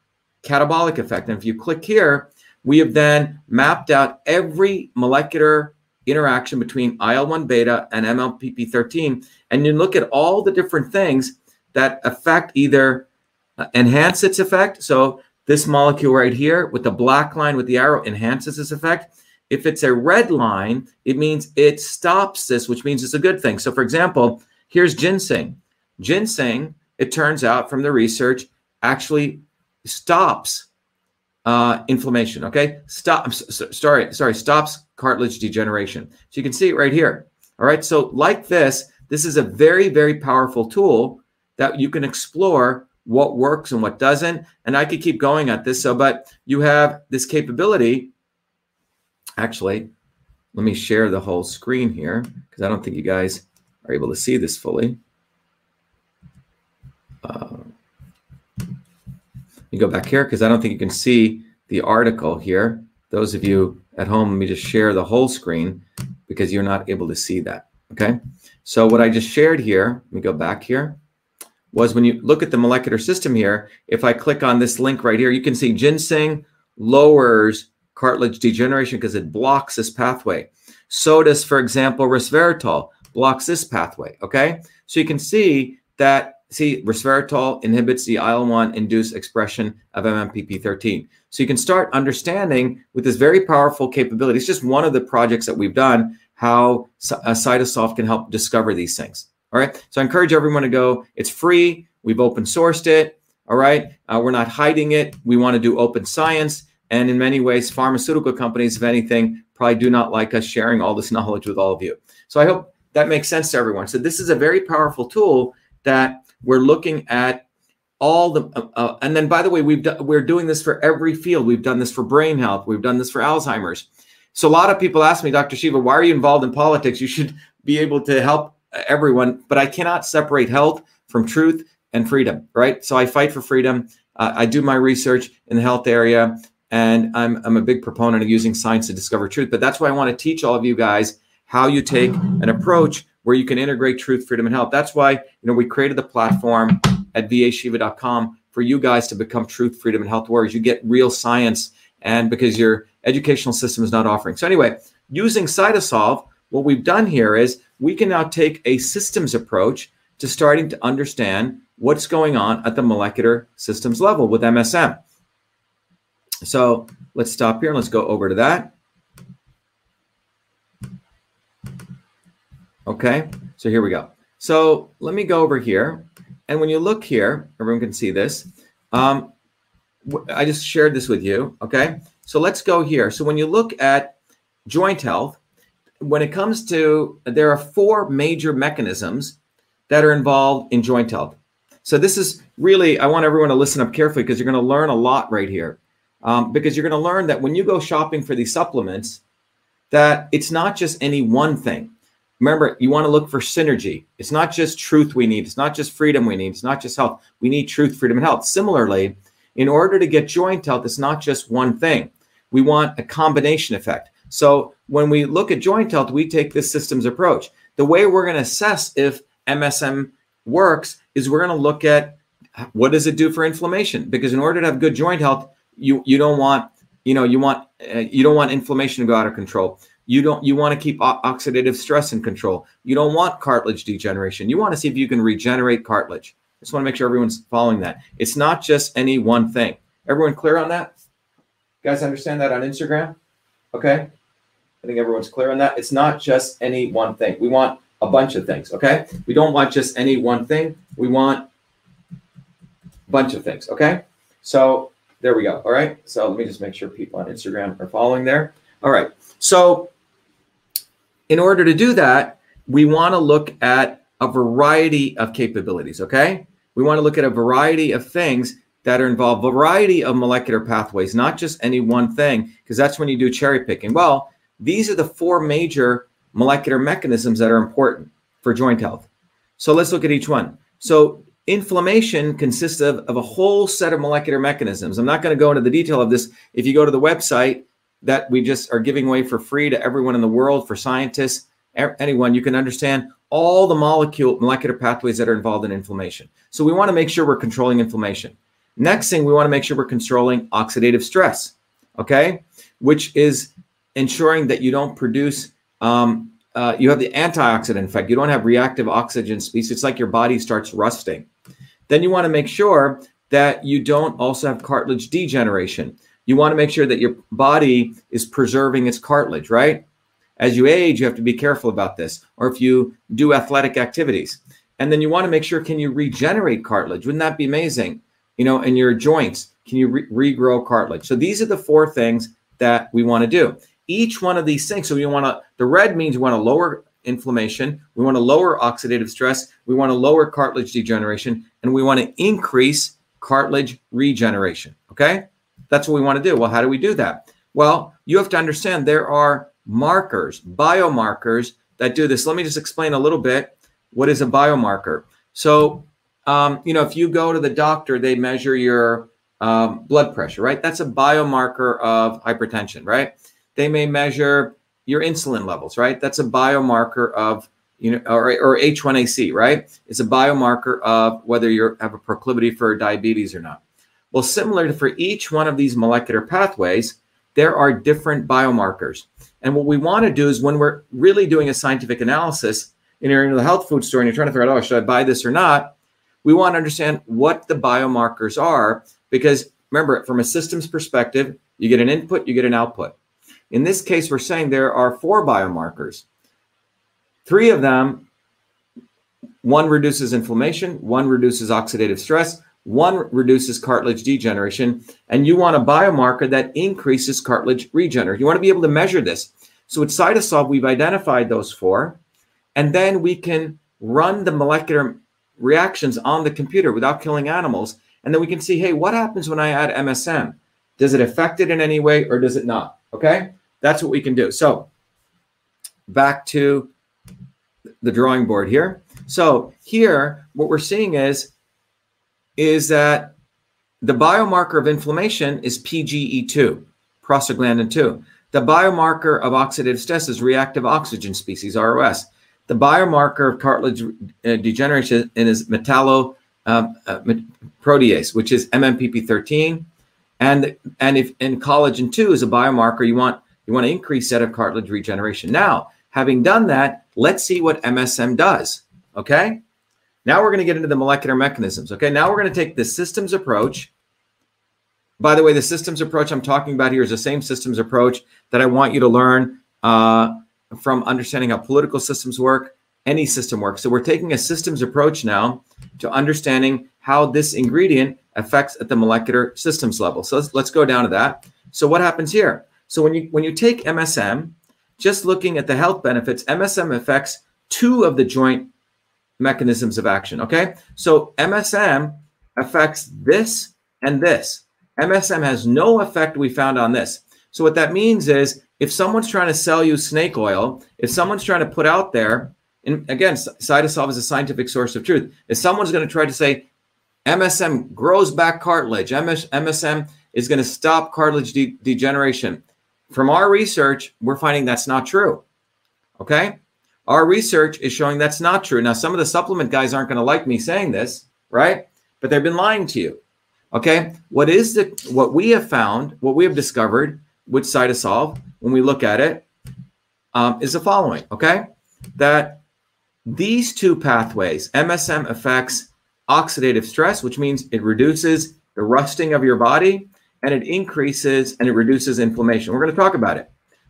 Catabolic effect. And if you click here, we have then mapped out every molecular interaction between IL 1 beta and MMP13. And you look at all the different things that affect either uh, enhance its effect. So this molecule right here with the black line with the arrow enhances this effect. If it's a red line, it means it stops this, which means it's a good thing. So, for example, here's ginseng. Ginseng, it turns out from the research, actually stops uh, inflammation. Okay, stop. Sorry, sorry, stops cartilage degeneration. So you can see it right here. All right. So like this, this is a very, very powerful tool that you can explore what works and what doesn't. And I could keep going at this. So, but you have this capability. Actually, let me share the whole screen here because I don't think you guys are able to see this fully. Uh, you go back here because I don't think you can see the article here. Those of you at home, let me just share the whole screen because you're not able to see that. Okay. So what I just shared here, let me go back here was when you look at the molecular system here, if I click on this link right here, you can see ginseng lowers cartilage degeneration because it blocks this pathway. So does, for example, resveratrol blocks this pathway. Okay. So you can see that, see, resveratrol inhibits the IL-1 induced expression of MMPP13. So you can start understanding with this very powerful capability. It's just one of the projects that we've done, how a uh, CytoSolve can help discover these things. All right. So I encourage everyone to go. It's free. We've open sourced it. All right. Uh, we're not hiding it. We want to do open science. And in many ways, pharmaceutical companies, if anything, probably do not like us sharing all this knowledge with all of you. So I hope that makes sense to everyone. So this is a very powerful tool that we're looking at all the uh, uh, and then by the way we've do, we're doing this for every field we've done this for brain health we've done this for alzheimer's so a lot of people ask me dr shiva why are you involved in politics you should be able to help everyone, but I cannot separate health from truth and freedom, right? So I fight for freedom. Uh, I do my research in the health area, and I'm, I'm a big proponent of using science to discover truth. But that's why I want to teach all of you guys how you take an approach where you can integrate truth, freedom, and health. That's why you know we created the platform at vashiva.com for you guys to become truth, freedom, and health warriors. You get real science, and because your educational system is not offering. So anyway, using CytoSolve, what we've done here is we can now take a systems approach to starting to understand what's going on at the molecular systems level with MSM. So let's stop here and let's go over to that. Okay, so here we go. So let me go over here. And when you look here, everyone can see this. Um, I just shared this with you. Okay, so let's go here. So when you look at joint health, when it comes to there are four major mechanisms that are involved in joint health. So this is really I want everyone to listen up carefully because you're going to learn a lot right here. Um, because you're going to learn that when you go shopping for these supplements, that it's not just any one thing. Remember, you want to look for synergy. It's not just truth we need. It's not just freedom we need. It's not just health. We need truth, freedom, and health. Similarly, in order to get joint health, it's not just one thing. We want a combination effect. So when we look at joint health, we take this systems approach. The way we're going to assess if MSM works is we're going to look at what does it do for inflammation? Because in order to have good joint health, you you don't want you know you want uh, you don't want inflammation to go out of control. You don't you want to keep oxidative stress in control. You don't want cartilage degeneration. You want to see if you can regenerate cartilage. Just want to make sure everyone's following that. It's not just any one thing. Everyone clear on that? You guys understand that on Instagram? Okay. I think everyone's clear on that. It's not just any one thing. We want a bunch of things, okay? We don't want just any one thing. We want a bunch of things, okay? So there we go. All right. So let me just make sure people on Instagram are following there. All right. So in order to do that, we want to look at a variety of capabilities, okay? We want to look at a variety of things that are involved, variety of molecular pathways, not just any one thing, because that's when you do cherry picking. Well, these are the four major molecular mechanisms that are important for joint health. So let's look at each one. So inflammation consists of, of a whole set of molecular mechanisms. I'm not going to go into the detail of this. If you go to the website that we just are giving away for free to everyone in the world, for scientists, anyone, you can understand all the molecule molecular pathways that are involved in inflammation. So we want to make sure we're controlling inflammation. Next thing, we want to make sure we're controlling oxidative stress, okay, which is ensuring that you don't produce um, uh, you have the antioxidant effect. You don't have reactive oxygen species. It's like your body starts rusting. Then you want to make sure that you don't also have cartilage degeneration. You want to make sure that your body is preserving its cartilage, right? As you age, you have to be careful about this. Or if you do athletic activities. And then you want to make sure can you regenerate cartilage? Wouldn't that be amazing? You know, in your joints, can you re- regrow cartilage? So these are the four things that we want to do each one of these things. So we want to, the red means we want to lower inflammation, we want to lower oxidative stress, we want to lower cartilage degeneration, and we want to increase cartilage regeneration. Okay. That's what we want to do. Well, how do we do that? Well, you have to understand there are markers, biomarkers that do this. Let me just explain a little bit what is a biomarker. So, um, you know, if you go to the doctor, they measure your um, blood pressure, right? That's a biomarker of hypertension, right? They may measure your insulin levels, right? That's a biomarker of you know, or, or H1AC, right? It's a biomarker of whether you have a proclivity for diabetes or not. Well, similar to for each one of these molecular pathways, there are different biomarkers. And what we want to do is when we're really doing a scientific analysis and you're in the health food store and you're trying to figure out, oh, should I buy this or not? We want to understand what the biomarkers are because remember, from a systems perspective, you get an input, you get an output. In this case, we're saying there are four biomarkers. Three of them, one reduces inflammation, one reduces oxidative stress, one reduces cartilage degeneration, and you want a biomarker that increases cartilage regeneration. You want to be able to measure this. So with CytoSolve, we've identified those four, and then we can run the molecular reactions on the computer without killing animals. And then we can see, hey, what happens when I add MSM? Does it affect it in any way or does it not? Okay. That's what we can do. So back to the drawing board here. So here, what we're seeing is, is that the biomarker of inflammation is PGE2, prostaglandin 2. The biomarker of oxidative stress is reactive oxygen species, ROS. The biomarker of cartilage uh, degeneration is metallo um, uh, protease, which is MMPP13. And, and if in collagen 2 is a biomarker, you want you want to increase set of cartilage regeneration. Now, having done that, let's see what MSM does. Okay. Now we're going to get into the molecular mechanisms. Okay. Now we're going to take the systems approach. By the way, the systems approach I'm talking about here is the same systems approach that I want you to learn uh, from understanding how political systems work, any system works. So we're taking a systems approach now to understanding how this ingredient affects at the molecular systems level. So let's, let's go down to that. So what happens here? So when you when you take MSM, just looking at the health benefits, MSM affects two of the joint mechanisms of action. Okay, so MSM affects this and this. MSM has no effect we found on this. So what that means is if someone's trying to sell you snake oil, if someone's trying to put out there, and again, CytoSolve is a scientific source of truth. If someone's going to try to say MSM grows back cartilage, MS, MSM is going to stop cartilage de- degeneration, from our research, we're finding that's not true. Okay. Our research is showing that's not true. Now, some of the supplement guys aren't going to like me saying this, right? But they've been lying to you. Okay. What is the what we have found, what we have discovered with CytoSolve when we look at it, um, is the following. Okay. That these two pathways, MSM affects oxidative stress, which means it reduces the rusting of your body and it increases and it reduces inflammation. We're going to talk about it.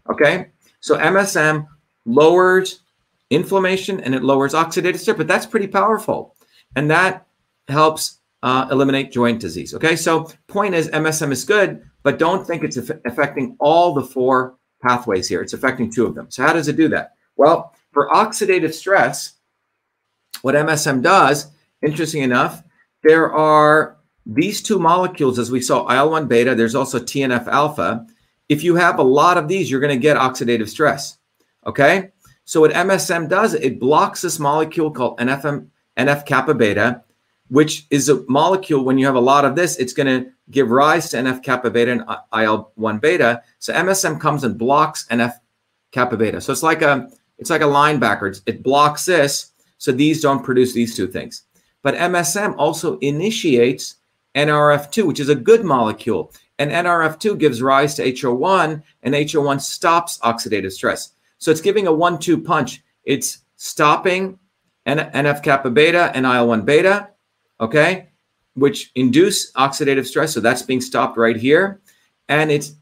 Okay. So MSM lowers inflammation and it lowers oxidative stress, but that's pretty powerful. And that helps uh, eliminate joint disease. Okay. So point is MSM is good, but don't think it's affecting all the four pathways here. It's affecting two of them. So how does it do that? Well, for oxidative stress, what MSM does, interesting enough, there are these two molecules, as we saw IL 1 beta, there's also TNF alpha. If you have a lot of these, you're going to get oxidative stress. Okay. So what MSM does, it blocks this molecule called NFM, NF kappa beta, which is a molecule. When you have a lot of this, it's going to give rise to NF kappa beta and IL one beta. So MSM comes and blocks NF kappa beta. So it's like a it's like a linebacker. It blocks this, so these don't produce these two things. But MSM also initiates NRF2, which is a good molecule. And NRF2 gives rise to HO1, and HO1 stops oxidative stress. So it's giving a one two punch. It's stopping NF kappa beta and IL 1 beta, okay, which induce oxidative stress. So that's being stopped right here. And it's,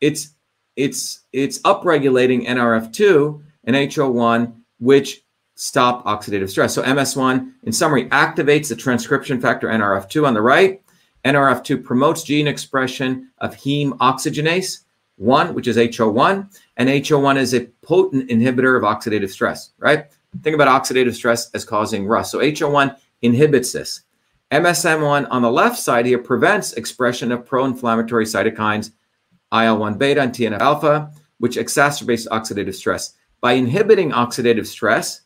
it's, it's, it's upregulating NRF2 and HO1, which stop oxidative stress. So MS1, in summary, activates the transcription factor NRF2 on the right NRF2 promotes gene expression of heme oxygenase 1, which is HO1, and HO1 is a potent inhibitor of oxidative stress, right? Think about oxidative stress as causing rust. So HO1 inhibits this. MSM1 on the left side here prevents expression of pro inflammatory cytokines IL 1 beta and TNF alpha, which exacerbates oxidative stress. By inhibiting oxidative stress,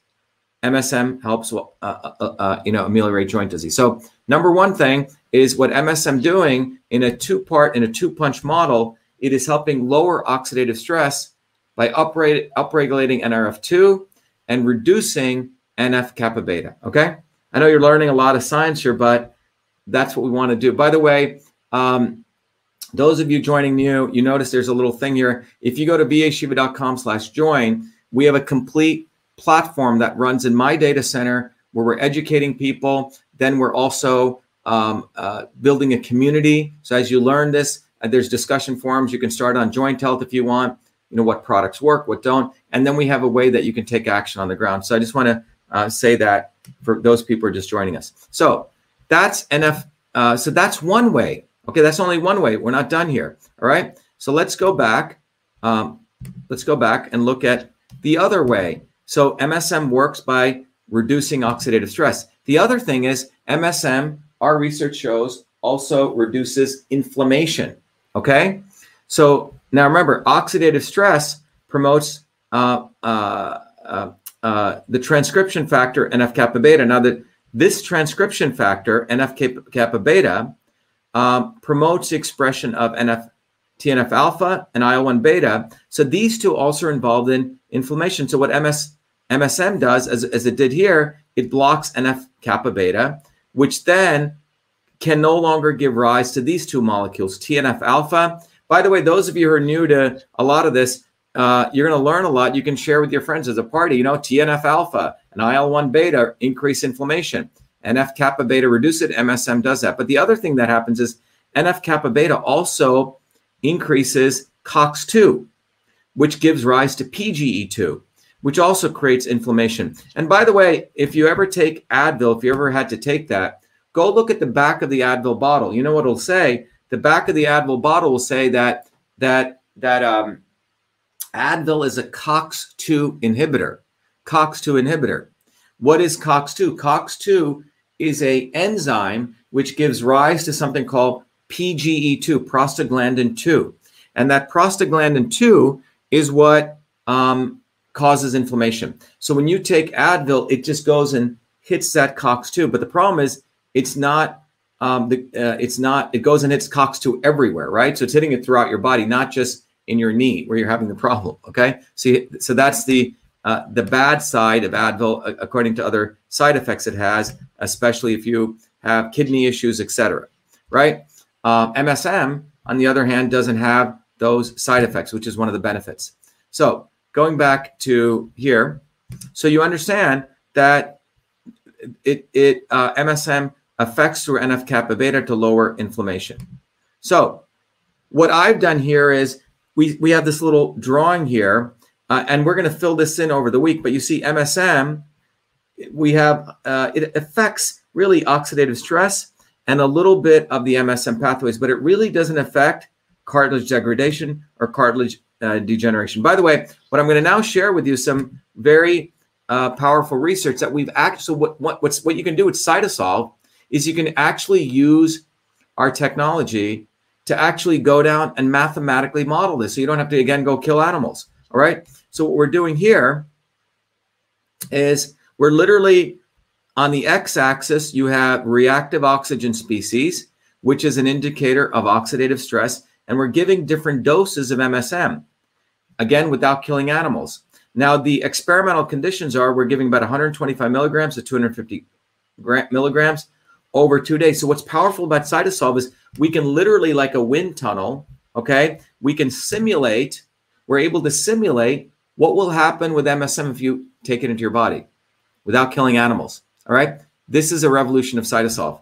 MSM helps uh, uh, uh, uh, you know ameliorate joint disease. So number one thing is what MSM doing in a two part in a two punch model. It is helping lower oxidative stress by upregulating NRF2 and reducing NF kappa beta. Okay, I know you're learning a lot of science here, but that's what we want to do. By the way, um, those of you joining new, you notice there's a little thing here. If you go to vashiva.com/join, we have a complete platform that runs in my data center where we're educating people. Then we're also um, uh, building a community. So as you learn this, uh, there's discussion forums. You can start on Joint Health if you want. You know what products work, what don't, and then we have a way that you can take action on the ground. So I just want to uh, say that for those people who are just joining us. So that's NF. Uh, so that's one way. Okay, that's only one way. We're not done here. All right. So let's go back. Um, let's go back and look at the other way. So MSM works by reducing oxidative stress. The other thing is MSM, our research shows, also reduces inflammation. Okay. So now remember, oxidative stress promotes uh, uh, uh, uh the transcription factor NF kappa beta. Now that this transcription factor NF kappa beta um, promotes the expression of NF TNF alpha and IL 1 beta. So these two also are involved in inflammation. So what MS, MSM does, as, as it did here, it blocks NF kappa beta, which then can no longer give rise to these two molecules, TNF alpha. By the way, those of you who are new to a lot of this, uh, you're going to learn a lot. You can share with your friends as a party. You know, TNF alpha and IL 1 beta increase inflammation. NF kappa beta reduce it. MSM does that. But the other thing that happens is NF kappa beta also increases COX2, which gives rise to PGE2, which also creates inflammation. And by the way, if you ever take Advil, if you ever had to take that, go look at the back of the Advil bottle. You know what it'll say? The back of the Advil bottle will say that that that um, Advil is a COX2 inhibitor. COX2 inhibitor. What is COX2? COX2 is a enzyme which gives rise to something called PGE2, prostaglandin 2. And that prostaglandin 2 is what um, causes inflammation. So when you take Advil, it just goes and hits that COX2. But the problem is it's not um, the, uh, it's not, it goes and hits COX2 everywhere, right? So it's hitting it throughout your body, not just in your knee where you're having the problem. Okay. So, so that's the, uh, the bad side of Advil, according to other side effects it has, especially if you have kidney issues, etc. Right? Uh, MSM, on the other hand, doesn't have those side effects, which is one of the benefits. So going back to here, so you understand that it, it uh, MSM affects through NF kappa beta to lower inflammation. So what I've done here is we, we have this little drawing here, uh, and we're going to fill this in over the week. But you see MSM, we have, uh, it affects really oxidative stress and a little bit of the MSM pathways, but it really doesn't affect cartilage degradation or cartilage uh, degeneration. By the way, what I'm going to now share with you some very uh, powerful research that we've actually. So what, what what's what you can do with cytosolve is you can actually use our technology to actually go down and mathematically model this, so you don't have to again go kill animals. All right. So what we're doing here is we're literally on the x-axis you have reactive oxygen species which is an indicator of oxidative stress and we're giving different doses of msm again without killing animals now the experimental conditions are we're giving about 125 milligrams to 250 milligrams over two days so what's powerful about cytosolve is we can literally like a wind tunnel okay we can simulate we're able to simulate what will happen with msm if you take it into your body without killing animals. All right. This is a revolution of cytosolve.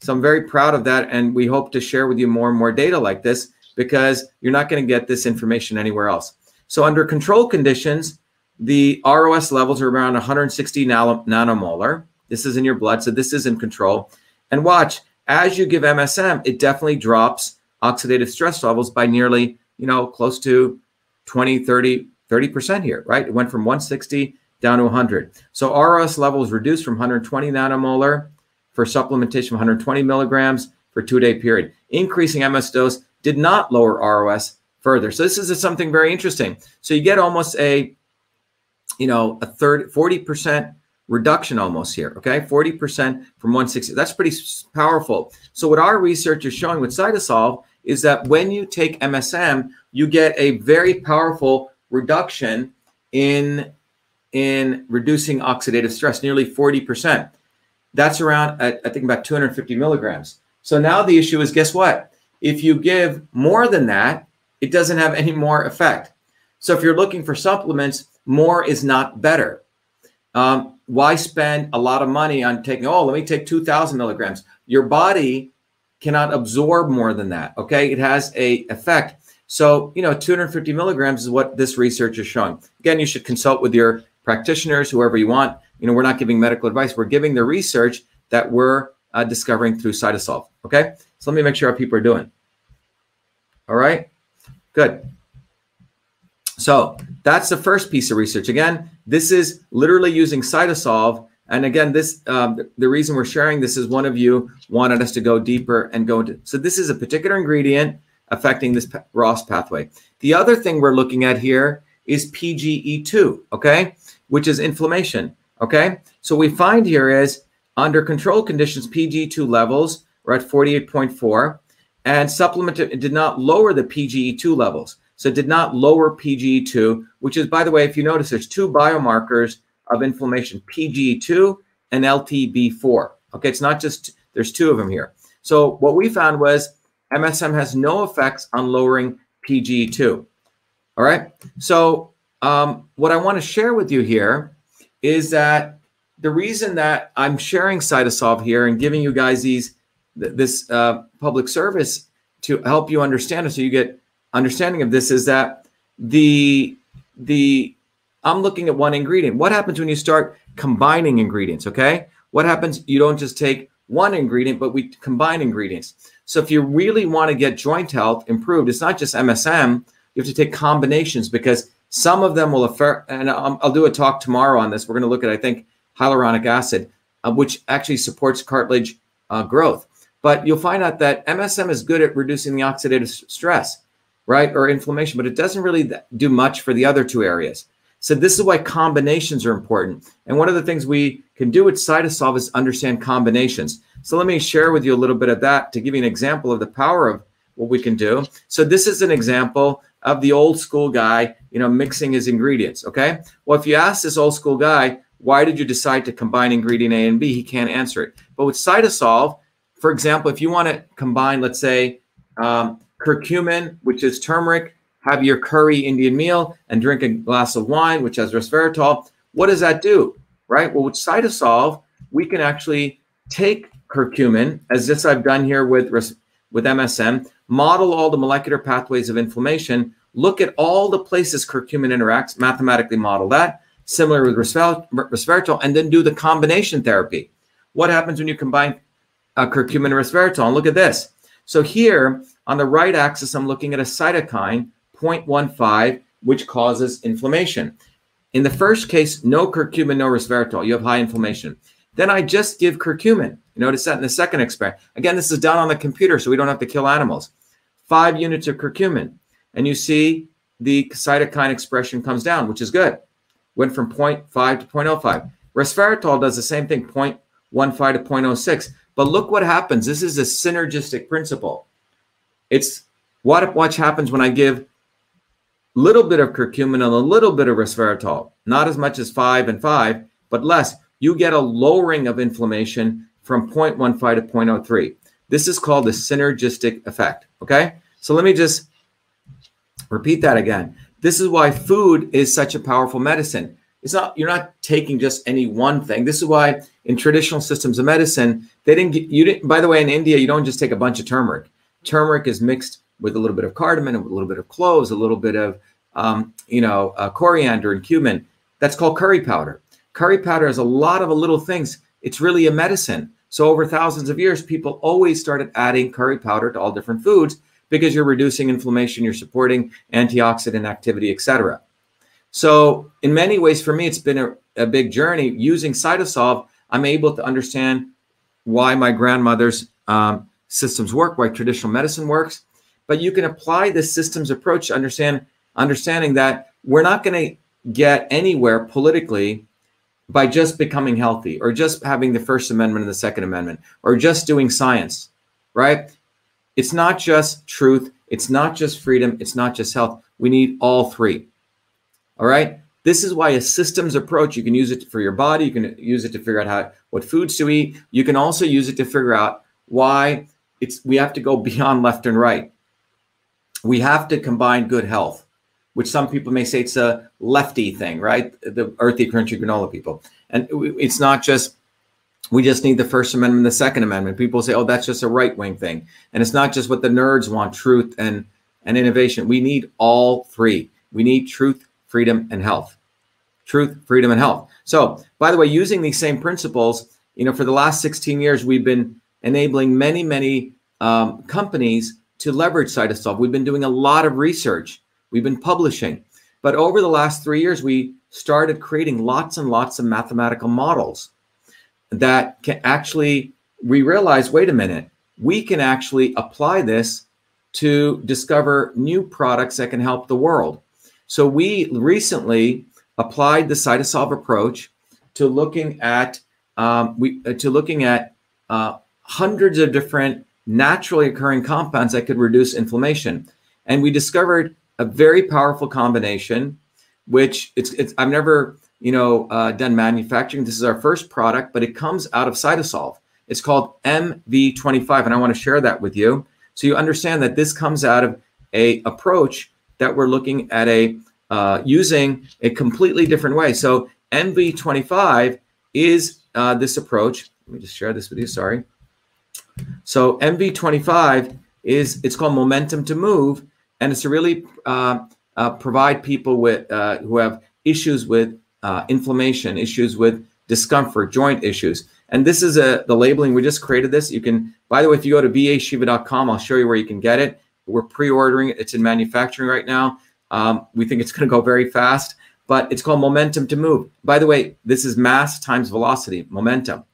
So I'm very proud of that. And we hope to share with you more and more data like this because you're not going to get this information anywhere else. So under control conditions, the ROS levels are around 160 nanomolar. This is in your blood. So this is in control. And watch, as you give MSM, it definitely drops oxidative stress levels by nearly, you know, close to 20, 30, 30% here, right? It went from 160 down to 100. So ROS levels reduced from 120 nanomolar for supplementation of 120 milligrams for two-day period. Increasing MS dose did not lower ROS further. So this is something very interesting. So you get almost a, you know, a third, 40% reduction almost here, okay? 40% from 160. That's pretty powerful. So what our research is showing with Cytosolve is that when you take MSM, you get a very powerful reduction in in reducing oxidative stress, nearly 40%. That's around, I think, about 250 milligrams. So now the issue is guess what? If you give more than that, it doesn't have any more effect. So if you're looking for supplements, more is not better. Um, why spend a lot of money on taking, oh, let me take 2,000 milligrams? Your body cannot absorb more than that. Okay. It has a effect. So, you know, 250 milligrams is what this research is showing. Again, you should consult with your practitioners, whoever you want. You know, we're not giving medical advice. We're giving the research that we're uh, discovering through Cytosolve. Okay. So let me make sure how people are doing. All right. Good. So that's the first piece of research. Again, this is literally using Cytosolve. And again, this um, the, reason we're sharing this is one of you wanted us to go deeper and go into. So this is a particular ingredient affecting this ROS pathway. The other thing we're looking at here is PGE2. Okay which is inflammation. Okay. So we find here is under control conditions, PGE2 levels were at 48.4 and supplement it did not lower the PGE2 levels. So it did not lower PGE2, which is, by the way, if you notice, there's two biomarkers of inflammation, PGE2 and LTB4. Okay. It's not just, there's two of them here. So what we found was MSM has no effects on lowering PGE2. All right. So um, what I want to share with you here is that the reason that I'm sharing Cytosolve here and giving you guys these this uh, public service to help you understand it, so you get understanding of this, is that the the I'm looking at one ingredient. What happens when you start combining ingredients? Okay, what happens? You don't just take one ingredient, but we combine ingredients. So if you really want to get joint health improved, it's not just MSM. You have to take combinations because some of them will affect, and I'll, I'll do a talk tomorrow on this. We're going to look at, I think, hyaluronic acid, uh, which actually supports cartilage uh, growth. But you'll find out that MSM is good at reducing the oxidative stress, right, or inflammation, but it doesn't really do much for the other two areas. So this is why combinations are important. And one of the things we can do with Cytosolve is understand combinations. So let me share with you a little bit of that to give you an example of the power of what we can do. So this is an example of the old school guy, you know, mixing his ingredients. Okay. Well, if you ask this old school guy, why did you decide to combine ingredient A and B? He can't answer it. But with Cytosolve, for example, if you want to combine, let's say, um, curcumin, which is turmeric, have your curry Indian meal, and drink a glass of wine, which has resveratrol, what does that do? Right. Well, with Cytosolve, we can actually take curcumin, as this I've done here with with MSM, model all the molecular pathways of inflammation, look at all the places curcumin interacts, mathematically model that, similar with resveratrol, and then do the combination therapy. What happens when you combine uh, curcumin resveratrol? And look at this. So here on the right axis, I'm looking at a cytokine 0.15, which causes inflammation. In the first case, no curcumin, no resveratrol. You have high inflammation. Then I just give curcumin. Notice that in the second experiment. Again, this is done on the computer, so we don't have to kill animals five units of curcumin, and you see the cytokine expression comes down, which is good. went from 0.5 to 0.05. Resveratrol does the same thing, 0.15 to 0.06. But look what happens. This is a synergistic principle. It's what what happens when I give little bit of curcumin and a little bit of resveratrol, not as much as five and five, but less. You get a lowering of inflammation from 0.15 to 0.03. This is called the synergistic effect. Okay. So let me just repeat that again. This is why food is such a powerful medicine. It's not, you're not taking just any one thing. This is why in traditional systems of medicine, they didn't get, you didn't, by the way, in India, you don't just take a bunch of turmeric. Turmeric is mixed with a little bit of cardamom, a little bit of cloves, a little bit of, um, you know, uh, coriander and cumin. That's called curry powder. Curry powder has a lot of little things. It's really a medicine. So over thousands of years, people always started adding curry powder to all different foods because you're reducing inflammation, you're supporting antioxidant activity, etc. So in many ways, for me, it's been a, a big journey. Using Cytosolve, I'm able to understand why my grandmother's um, systems work, why traditional medicine works. But you can apply this systems approach to understand understanding that we're not going to get anywhere politically by just becoming healthy or just having the First Amendment and the Second Amendment or just doing science, right? It's not just truth, it's not just freedom, it's not just health. We need all three. All right? This is why a systems approach, you can use it for your body, you can use it to figure out how what foods to eat. You can also use it to figure out why it's we have to go beyond left and right. We have to combine good health which some people may say it's a lefty thing, right? The earthy, crunchy granola people. And it's not just, we just need the First Amendment, the Second Amendment. People say, oh, that's just a right wing thing. And it's not just what the nerds want truth and, and innovation. We need all three. We need truth, freedom, and health. Truth, freedom, and health. So, by the way, using these same principles, you know, for the last 16 years, we've been enabling many, many um, companies to leverage Cytosolve. We've been doing a lot of research We've been publishing. But over the last three years, we started creating lots and lots of mathematical models that can actually, we realize, wait a minute, we can actually apply this to discover new products that can help the world. So we recently applied the Cytosolve approach to looking at um, we uh, to looking at uh, hundreds of different naturally occurring compounds that could reduce inflammation, and we discovered a very powerful combination, which it's, it's I've never you know uh, done manufacturing. This is our first product, but it comes out of Cytosolve. It's called MV25, and I want to share that with you so you understand that this comes out of a approach that we're looking at a uh, using a completely different way. So MV25 is uh, this approach. Let me just share this with you. Sorry. So MV25 is it's called momentum to move, and it's to really uh, uh, provide people with uh, who have issues with uh, inflammation, issues with discomfort, joint issues. And this is a the labeling. We just created this. You can, by the way, if you go to vashiva.com, I'll show you where you can get it. We're pre-ordering it. It's in manufacturing right now. Um, we think it's going to go very fast, but it's called momentum to move. By the way, this is mass times velocity, momentum,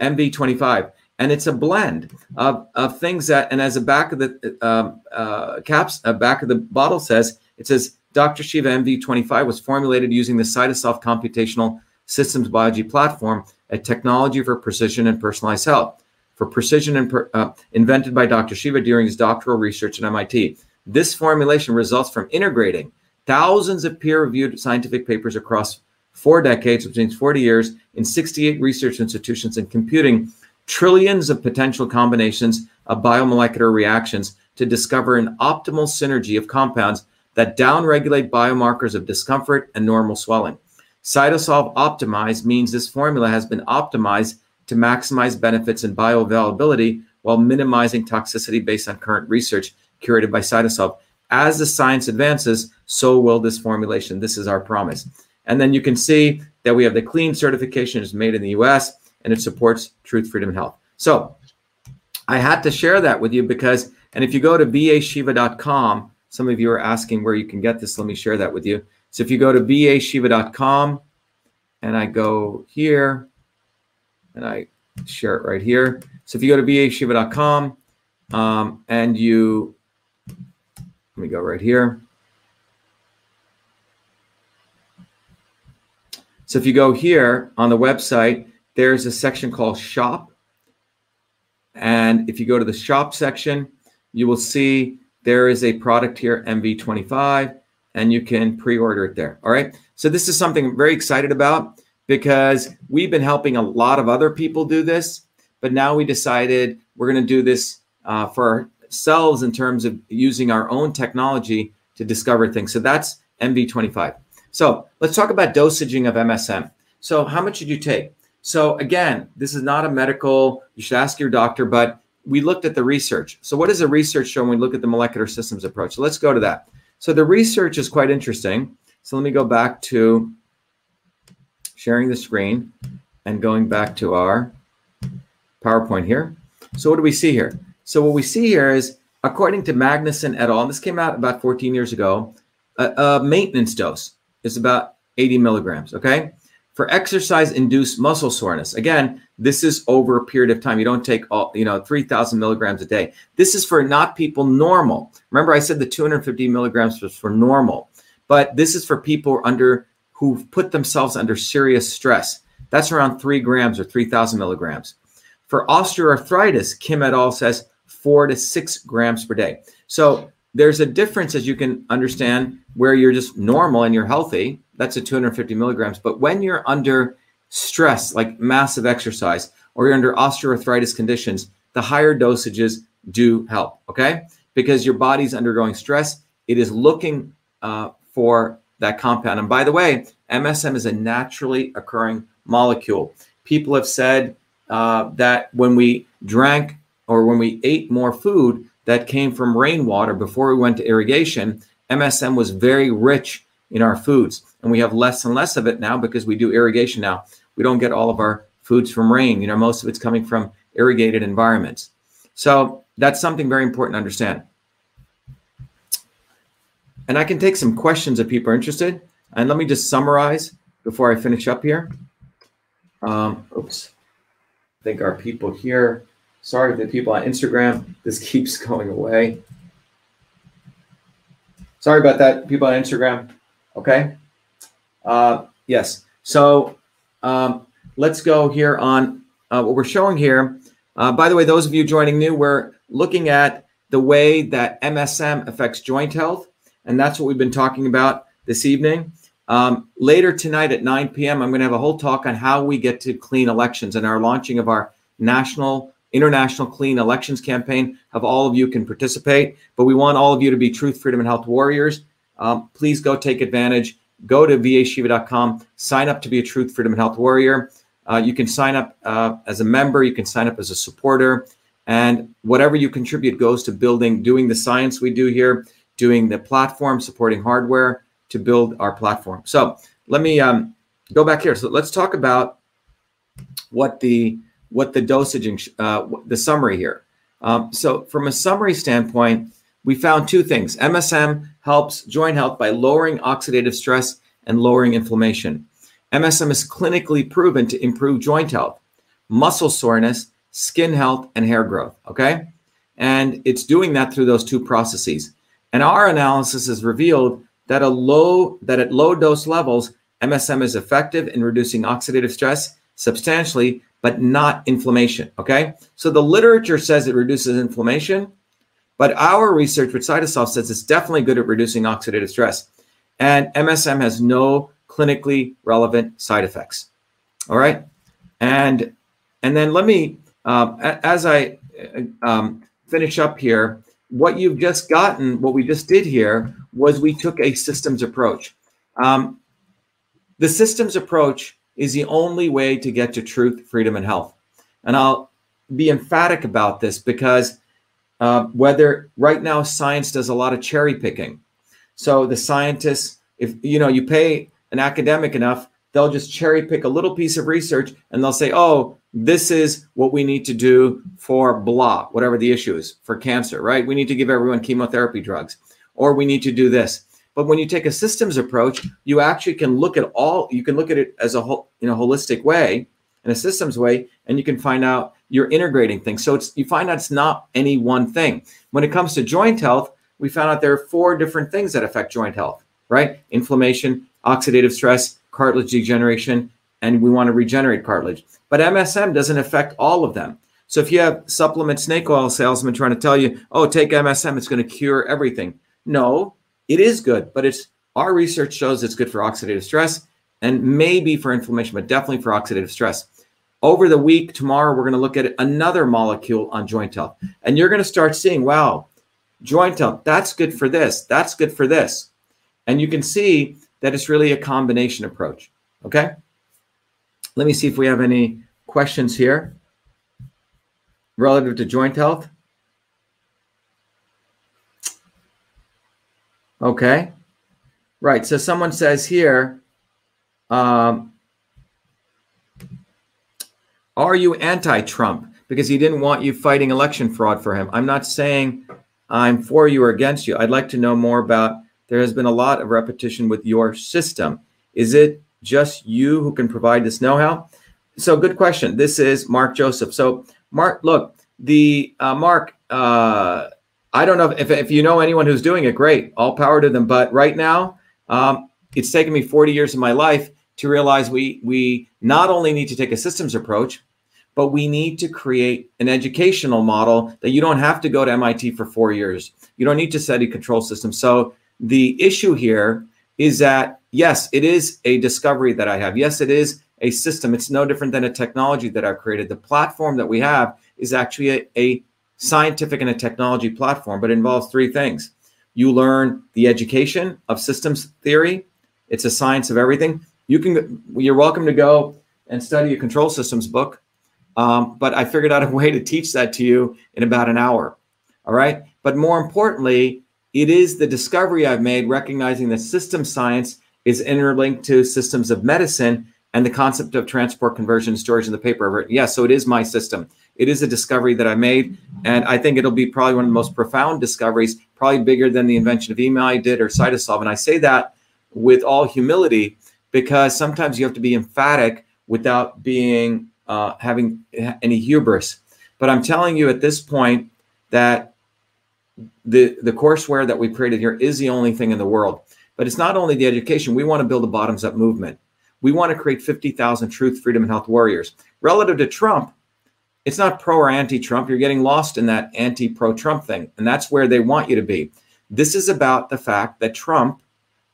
MV25 and it's a blend of, of things that and as the back of the um, uh, caps uh, back of the bottle says it says dr shiva mv25 was formulated using the cytosolve computational systems biology platform a technology for precision and personalized health for precision and per, uh, invented by dr shiva during his doctoral research at mit this formulation results from integrating thousands of peer-reviewed scientific papers across four decades which means 40 years in 68 research institutions and computing trillions of potential combinations of biomolecular reactions to discover an optimal synergy of compounds that downregulate biomarkers of discomfort and normal swelling. Cytosolve optimized means this formula has been optimized to maximize benefits and bioavailability while minimizing toxicity based on current research curated by Cytosolve. As the science advances, so will this formulation. This is our promise. And then you can see that we have the clean certification is made in the US and it supports truth, freedom, and health. So I had to share that with you because, and if you go to vashiva.com, some of you are asking where you can get this. Let me share that with you. So if you go to vashiva.com and I go here and I share it right here. So if you go to vashiva.com um, and you, let me go right here. So if you go here on the website, there's a section called shop. And if you go to the shop section, you will see there is a product here, MV25, and you can pre-order it there. All right. So this is something I'm very excited about because we've been helping a lot of other people do this, but now we decided we're going to do this uh, for ourselves in terms of using our own technology to discover things. So that's MV25. So let's talk about dosaging of MSM. So how much should you take? So again, this is not a medical, you should ask your doctor, but we looked at the research. So what does the research show when we look at the molecular systems approach? So let's go to that. So the research is quite interesting. So let me go back to sharing the screen and going back to our PowerPoint here. So what do we see here? So what we see here is, according to Magnuson et al., and this came out about 14 years ago, a, a maintenance dose is about 80 milligrams, okay? For exercise-induced muscle soreness, again, this is over a period of time. You don't take all, you know, 3,000 milligrams a day. This is for not people normal. Remember, I said the 250 milligrams was for normal, but this is for people under who've put themselves under serious stress. That's around three grams or 3,000 milligrams. For osteoarthritis, Kim et al. says four to six grams per day. So there's a difference, as you can understand, where you're just normal and you're healthy. That's a 250 milligrams. But when you're under stress, like massive exercise, or you're under osteoarthritis conditions, the higher dosages do help. Okay, because your body's undergoing stress, it is looking uh, for that compound. And by the way, MSM is a naturally occurring molecule. People have said uh, that when we drank or when we ate more food that came from rainwater before we went to irrigation, MSM was very rich in our foods. And we have less and less of it now because we do irrigation now. We don't get all of our foods from rain. You know, most of it's coming from irrigated environments. So that's something very important to understand. And I can take some questions if people are interested. And let me just summarize before I finish up here. Um, oops. I think our people here, sorry the people on Instagram, this keeps going away. Sorry about that, people on Instagram. Okay. Uh, yes. So um, let's go here on uh, what we're showing here. Uh, by the way, those of you joining new, we're looking at the way that MSM affects joint health. And that's what we've been talking about this evening. Um, later tonight at 9 p.m., I'm going to have a whole talk on how we get to clean elections and our launching of our national, international clean elections campaign. Have all of you can participate, but we want all of you to be truth, freedom, and health warriors. Um, please go take advantage. Go to vashiva.com, sign up to be a truth, freedom, and health warrior. Uh, you can sign up uh, as a member. You can sign up as a supporter, and whatever you contribute goes to building, doing the science we do here, doing the platform, supporting hardware to build our platform. So let me um, go back here. So let's talk about what the what the dosaging, uh, the summary here. Um, so from a summary standpoint, we found two things. MSM helps joint health by lowering oxidative stress and lowering inflammation. MSM is clinically proven to improve joint health, muscle soreness, skin health, and hair growth. Okay. And it's doing that through those two processes. And our analysis has revealed that a low that at low dose levels, MSM is effective in reducing oxidative stress substantially, but not inflammation. Okay, so the literature says it reduces inflammation, but our research with Cytosolve says it's definitely good at reducing oxidative stress, and MSM has no clinically relevant side effects. All right, and and then let me um, as I um, finish up here what you've just gotten, what we just did here, was we took a systems approach. Um, the systems approach is the only way to get to truth, freedom, and health. And I'll be emphatic about this because uh, whether right now science does a lot of cherry picking. So the scientists, if you know, you pay an academic enough, they'll just cherry pick a little piece of research and they'll say, oh, this is what we need to do for blah, whatever the issue is for cancer, right? We need to give everyone chemotherapy drugs, or we need to do this. But when you take a systems approach, you actually can look at all, you can look at it as a whole, in a holistic way, in a systems way, and you can find out you're integrating things. So it's you find out it's not any one thing. When it comes to joint health, we found out there are four different things that affect joint health, right? Inflammation, oxidative stress, cartilage degeneration, and we want to regenerate cartilage. But MSM doesn't affect all of them. So if you have supplement snake oil salesman trying to tell you, oh, take MSM, it's going to cure everything. No, it is good, but it's our research shows it's good for oxidative stress and maybe for inflammation, but definitely for oxidative stress. Over the week, tomorrow, we're going to look at another molecule on joint health. And you're going to start seeing, wow, joint health, that's good for this, that's good for this. And you can see that it's really a combination approach. Okay. Let me see if we have any questions here relative to joint health. Okay. Right. So someone says here, um, are you anti Trump? Because he didn't want you fighting election fraud for him. I'm not saying I'm for you or against you. I'd like to know more about. There has been a lot of repetition with your system. Is it just you who can provide this know how? So, good question. This is Mark Joseph. So, Mark, look, the uh, Mark, uh, I don't know if, if you know anyone who's doing it, great. All power to them. But right now, um, it's taken me 40 years of my life to realize we we not only need to take a systems approach, but we need to create an educational model that you don't have to go to MIT for four years. You don't need to study control systems. So the issue here is that yes, it is a discovery that I have. Yes, it is a system. It's no different than a technology that I've created. The platform that we have is actually a, a scientific and a technology platform, but involves three things. You learn the education of systems theory. It's a science of everything. You can you're welcome to go and study a control systems book um, but I figured out a way to teach that to you in about an hour. All right. But more importantly, it is the discovery I've made recognizing that system science is interlinked to systems of medicine and the concept of transport, conversion, storage in the paper. Yes, yeah, so it is my system. It is a discovery that I made, and I think it'll be probably one of the most profound discoveries, probably bigger than the invention of email I did or Cytosolve. And I say that with all humility because sometimes you have to be emphatic without being uh, having any hubris. But I'm telling you at this point that the the courseware that we created here is the only thing in the world. But it's not only the education. We want to build a bottoms up movement. We want to create 50,000 truth, freedom, and health warriors. Relative to Trump, it's not pro or anti Trump. You're getting lost in that anti pro Trump thing. And that's where they want you to be. This is about the fact that Trump,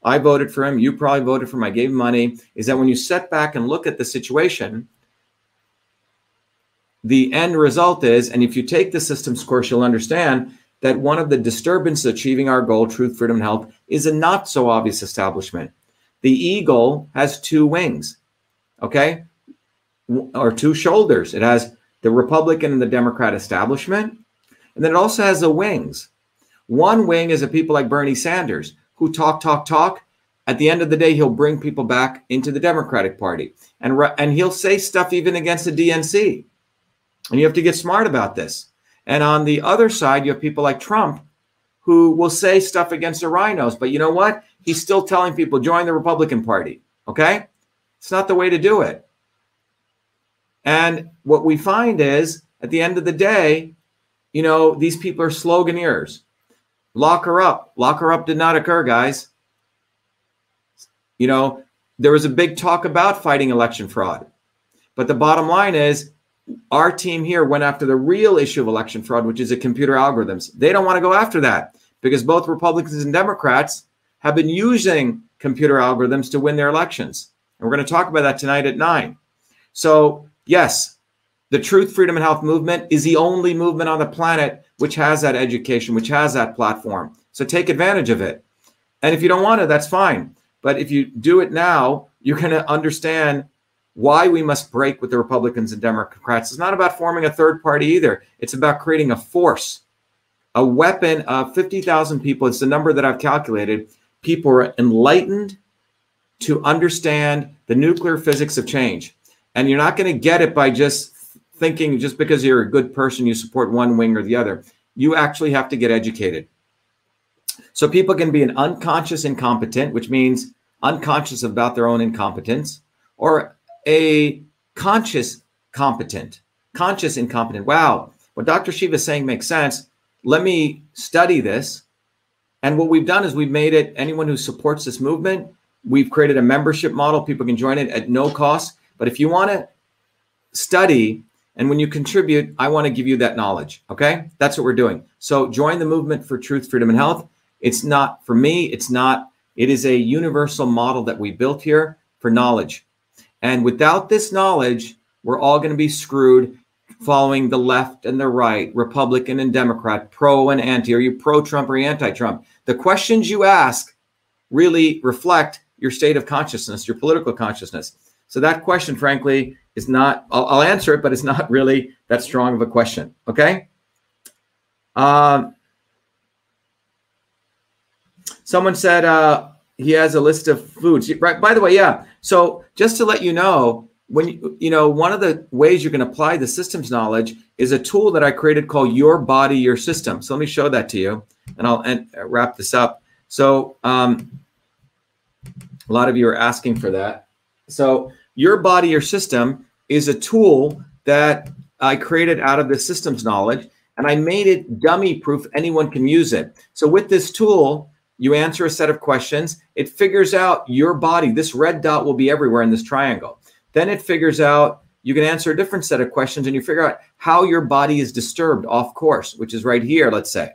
I voted for him, you probably voted for him, I gave him money, is that when you set back and look at the situation, the end result is, and if you take the systems course, you'll understand that one of the disturbances achieving our goal, truth, freedom, and health, is a not so obvious establishment. The eagle has two wings, okay, or two shoulders. It has the Republican and the Democrat establishment, and then it also has the wings. One wing is a people like Bernie Sanders who talk, talk, talk. At the end of the day, he'll bring people back into the Democratic Party, and and he'll say stuff even against the DNC. And you have to get smart about this. And on the other side, you have people like Trump who will say stuff against the RINOs. But you know what? He's still telling people join the Republican Party. Okay? It's not the way to do it. And what we find is at the end of the day, you know, these people are sloganeers. Lock her up. Lock her up did not occur, guys. You know, there was a big talk about fighting election fraud. But the bottom line is our team here went after the real issue of election fraud, which is the computer algorithms. They don't want to go after that because both Republicans and Democrats have been using computer algorithms to win their elections. And we're going to talk about that tonight at nine. So, yes, the Truth, Freedom, and Health movement is the only movement on the planet which has that education, which has that platform. So take advantage of it. And if you don't want to, that's fine. But if you do it now, you're going to understand why we must break with the Republicans and Democrats. It's not about forming a third party either. It's about creating a force, a weapon of 50,000 people. It's the number that I've calculated. People are enlightened to understand the nuclear physics of change. And you're not going to get it by just thinking just because you're a good person, you support one wing or the other. You actually have to get educated. So people can be an unconscious incompetent, which means unconscious about their own incompetence, or a conscious competent, conscious incompetent. Wow, what Dr. Shiva is saying makes sense. Let me study this. And what we've done is we've made it anyone who supports this movement, We've created a membership model. People can join it at no cost. But if you want to study and when you contribute, I want to give you that knowledge. Okay. That's what we're doing. So join the movement for truth, freedom, and health. It's not for me, it's not, it is a universal model that we built here for knowledge. And without this knowledge, we're all going to be screwed following the left and the right, Republican and Democrat, pro and anti. Are you pro Trump or anti Trump? The questions you ask really reflect your state of consciousness, your political consciousness. So that question, frankly, is not, I'll, I'll answer it, but it's not really that strong of a question. Okay. Um, someone said uh, he has a list of foods. Right. By the way, yeah. So just to let you know, when you, you know, one of the ways you can apply the systems knowledge is a tool that I created called Your Body, Your System. So let me show that to you, and I'll end, wrap this up. So um, a lot of you are asking for that. So Your Body, Your System is a tool that I created out of the systems knowledge, and I made it dummy proof. Anyone can use it. So with this tool, you answer a set of questions. It figures out your body. This red dot will be everywhere in this triangle. Then it figures out you can answer a different set of questions and you figure out how your body is disturbed off course, which is right here, let's say.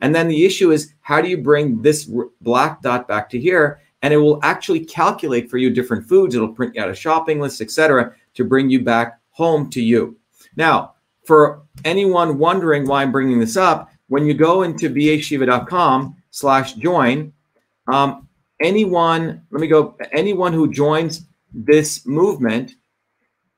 And then the issue is how do you bring this black dot back to here? And it will actually calculate for you different foods. It'll print out a shopping list, etc., to bring you back home to you. Now, for anyone wondering why I'm bringing this up, when you go into vashiva.com slash join, um, anyone, let me go, anyone who joins this movement,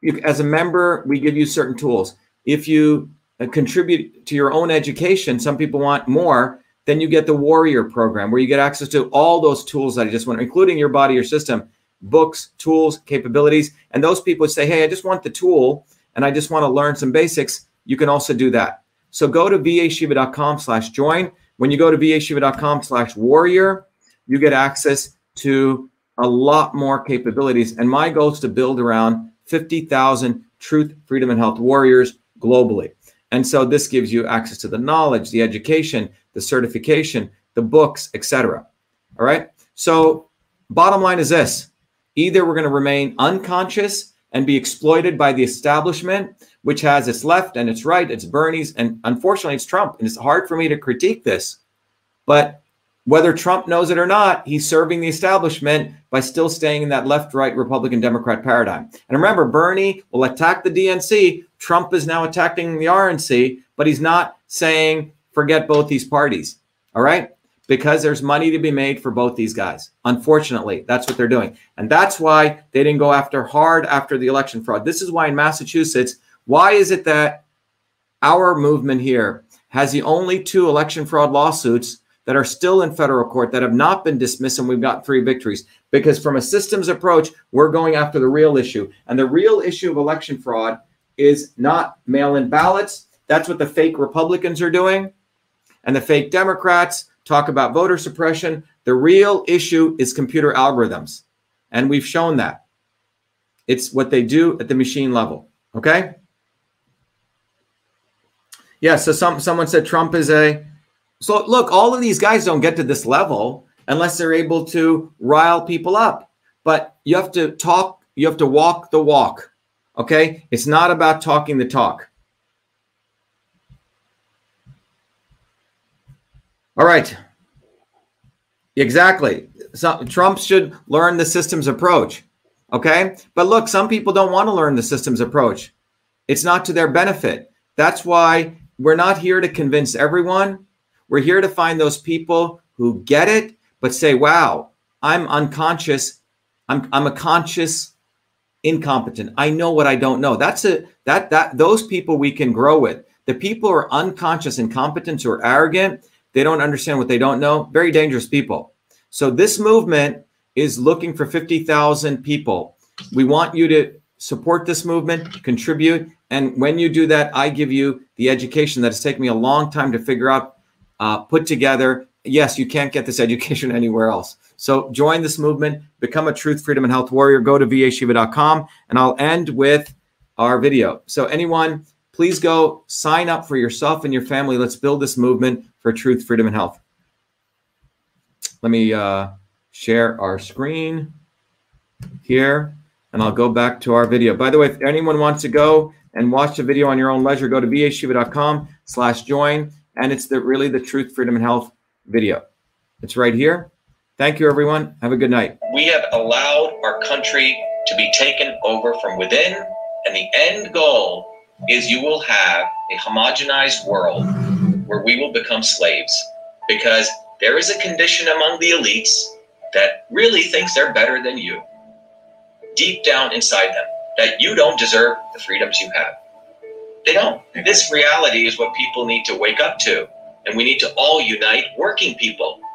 you, as a member, we give you certain tools. If you uh, contribute to your own education, some people want more, then you get the warrior program where you get access to all those tools that I just went, including your body, your system, books, tools, capabilities. And those people say, Hey, I just want the tool and I just want to learn some basics. You can also do that. So go to vashiva.com slash join. When you go to vashiva.com slash warrior, you get access to a lot more capabilities. And my goal is to build around 50,000 truth, freedom, and health warriors globally. And so this gives you access to the knowledge, the education, the certification, the books, etc. All right. So bottom line is this either we're going to remain unconscious and be exploited by the establishment, which has its left and its right, its Bernie's, and unfortunately it's Trump. And it's hard for me to critique this, but whether Trump knows it or not, he's serving the establishment by still staying in that left right Republican Democrat paradigm. And remember, Bernie will attack the DNC. Trump is now attacking the RNC, but he's not saying forget both these parties. All right? Because there's money to be made for both these guys. Unfortunately, that's what they're doing. And that's why they didn't go after hard after the election fraud. This is why in Massachusetts, why is it that our movement here has the only two election fraud lawsuits that are still in federal court that have not been dismissed, and we've got three victories. Because from a systems approach, we're going after the real issue. And the real issue of election fraud is not mail in ballots. That's what the fake Republicans are doing. And the fake Democrats talk about voter suppression. The real issue is computer algorithms. And we've shown that. It's what they do at the machine level. Okay? Yeah, so some someone said Trump is a so look, all of these guys don't get to this level unless they're able to rile people up. But you have to talk, you have to walk the walk. Okay? It's not about talking the talk. All right. Exactly. So Trump should learn the systems approach. Okay? But look, some people don't want to learn the systems approach. It's not to their benefit. That's why we're not here to convince everyone. We're here to find those people who get it, but say, wow, I'm unconscious. I'm, I'm a conscious incompetent. I know what I don't know. That's a that that those people we can grow with. The people who are unconscious, incompetent, or arrogant, they don't understand what they don't know. Very dangerous people. So this movement is looking for 50,000 people. We want you to support this movement, contribute, and when you do that, I give you the education that has taken me a long time to figure out uh, put together. Yes, you can't get this education anywhere else. So join this movement, become a truth, freedom, and health warrior. Go to vashiva.com, and I'll end with our video. So anyone, please go sign up for yourself and your family. Let's build this movement for truth, freedom, and health. Let me uh, share our screen. here, and I'll go back to our video. By the way, if anyone wants to go and watch the video on your own leisure, go to vashiva.com slash join, and it's the really the truth, freedom, and health video. It's right here. Thank you, everyone. Have a good night. We have allowed our country to be taken over from within, and the end goal is you will have a homogenized world where we will become slaves because there is a condition among the elites that really thinks they're better than you deep down inside them that you don't deserve the freedoms you have. They don't. This reality is what people need to wake up to. And we need to all unite working people.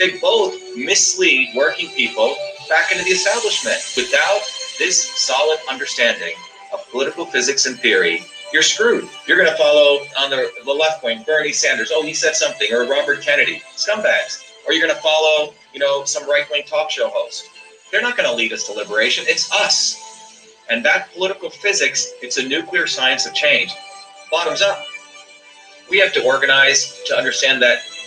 They both mislead working people back into the establishment. Without this solid understanding of political physics and theory, you're screwed. You're going to follow on the, the left wing Bernie Sanders. Oh, he said something, or Robert Kennedy. Scumbags. Or you're going to follow you know, some right wing talk show host. They're not going to lead us to liberation. It's us. And that political physics, it's a nuclear science of change. Bottoms up. We have to organize to understand that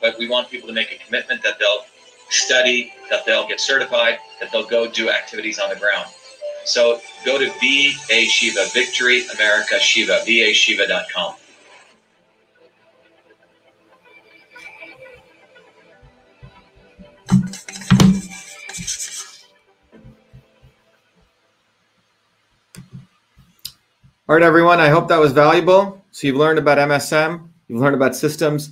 But we want people to make a commitment that they'll study, that they'll get certified, that they'll go do activities on the ground. So go to VA Shiva, Victory America Shiva, VAShiva.com. All right, everyone. I hope that was valuable. So you've learned about MSM, you've learned about systems.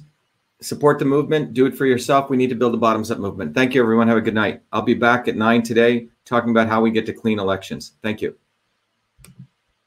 Support the movement. Do it for yourself. We need to build a bottoms up movement. Thank you, everyone. Have a good night. I'll be back at nine today talking about how we get to clean elections. Thank you.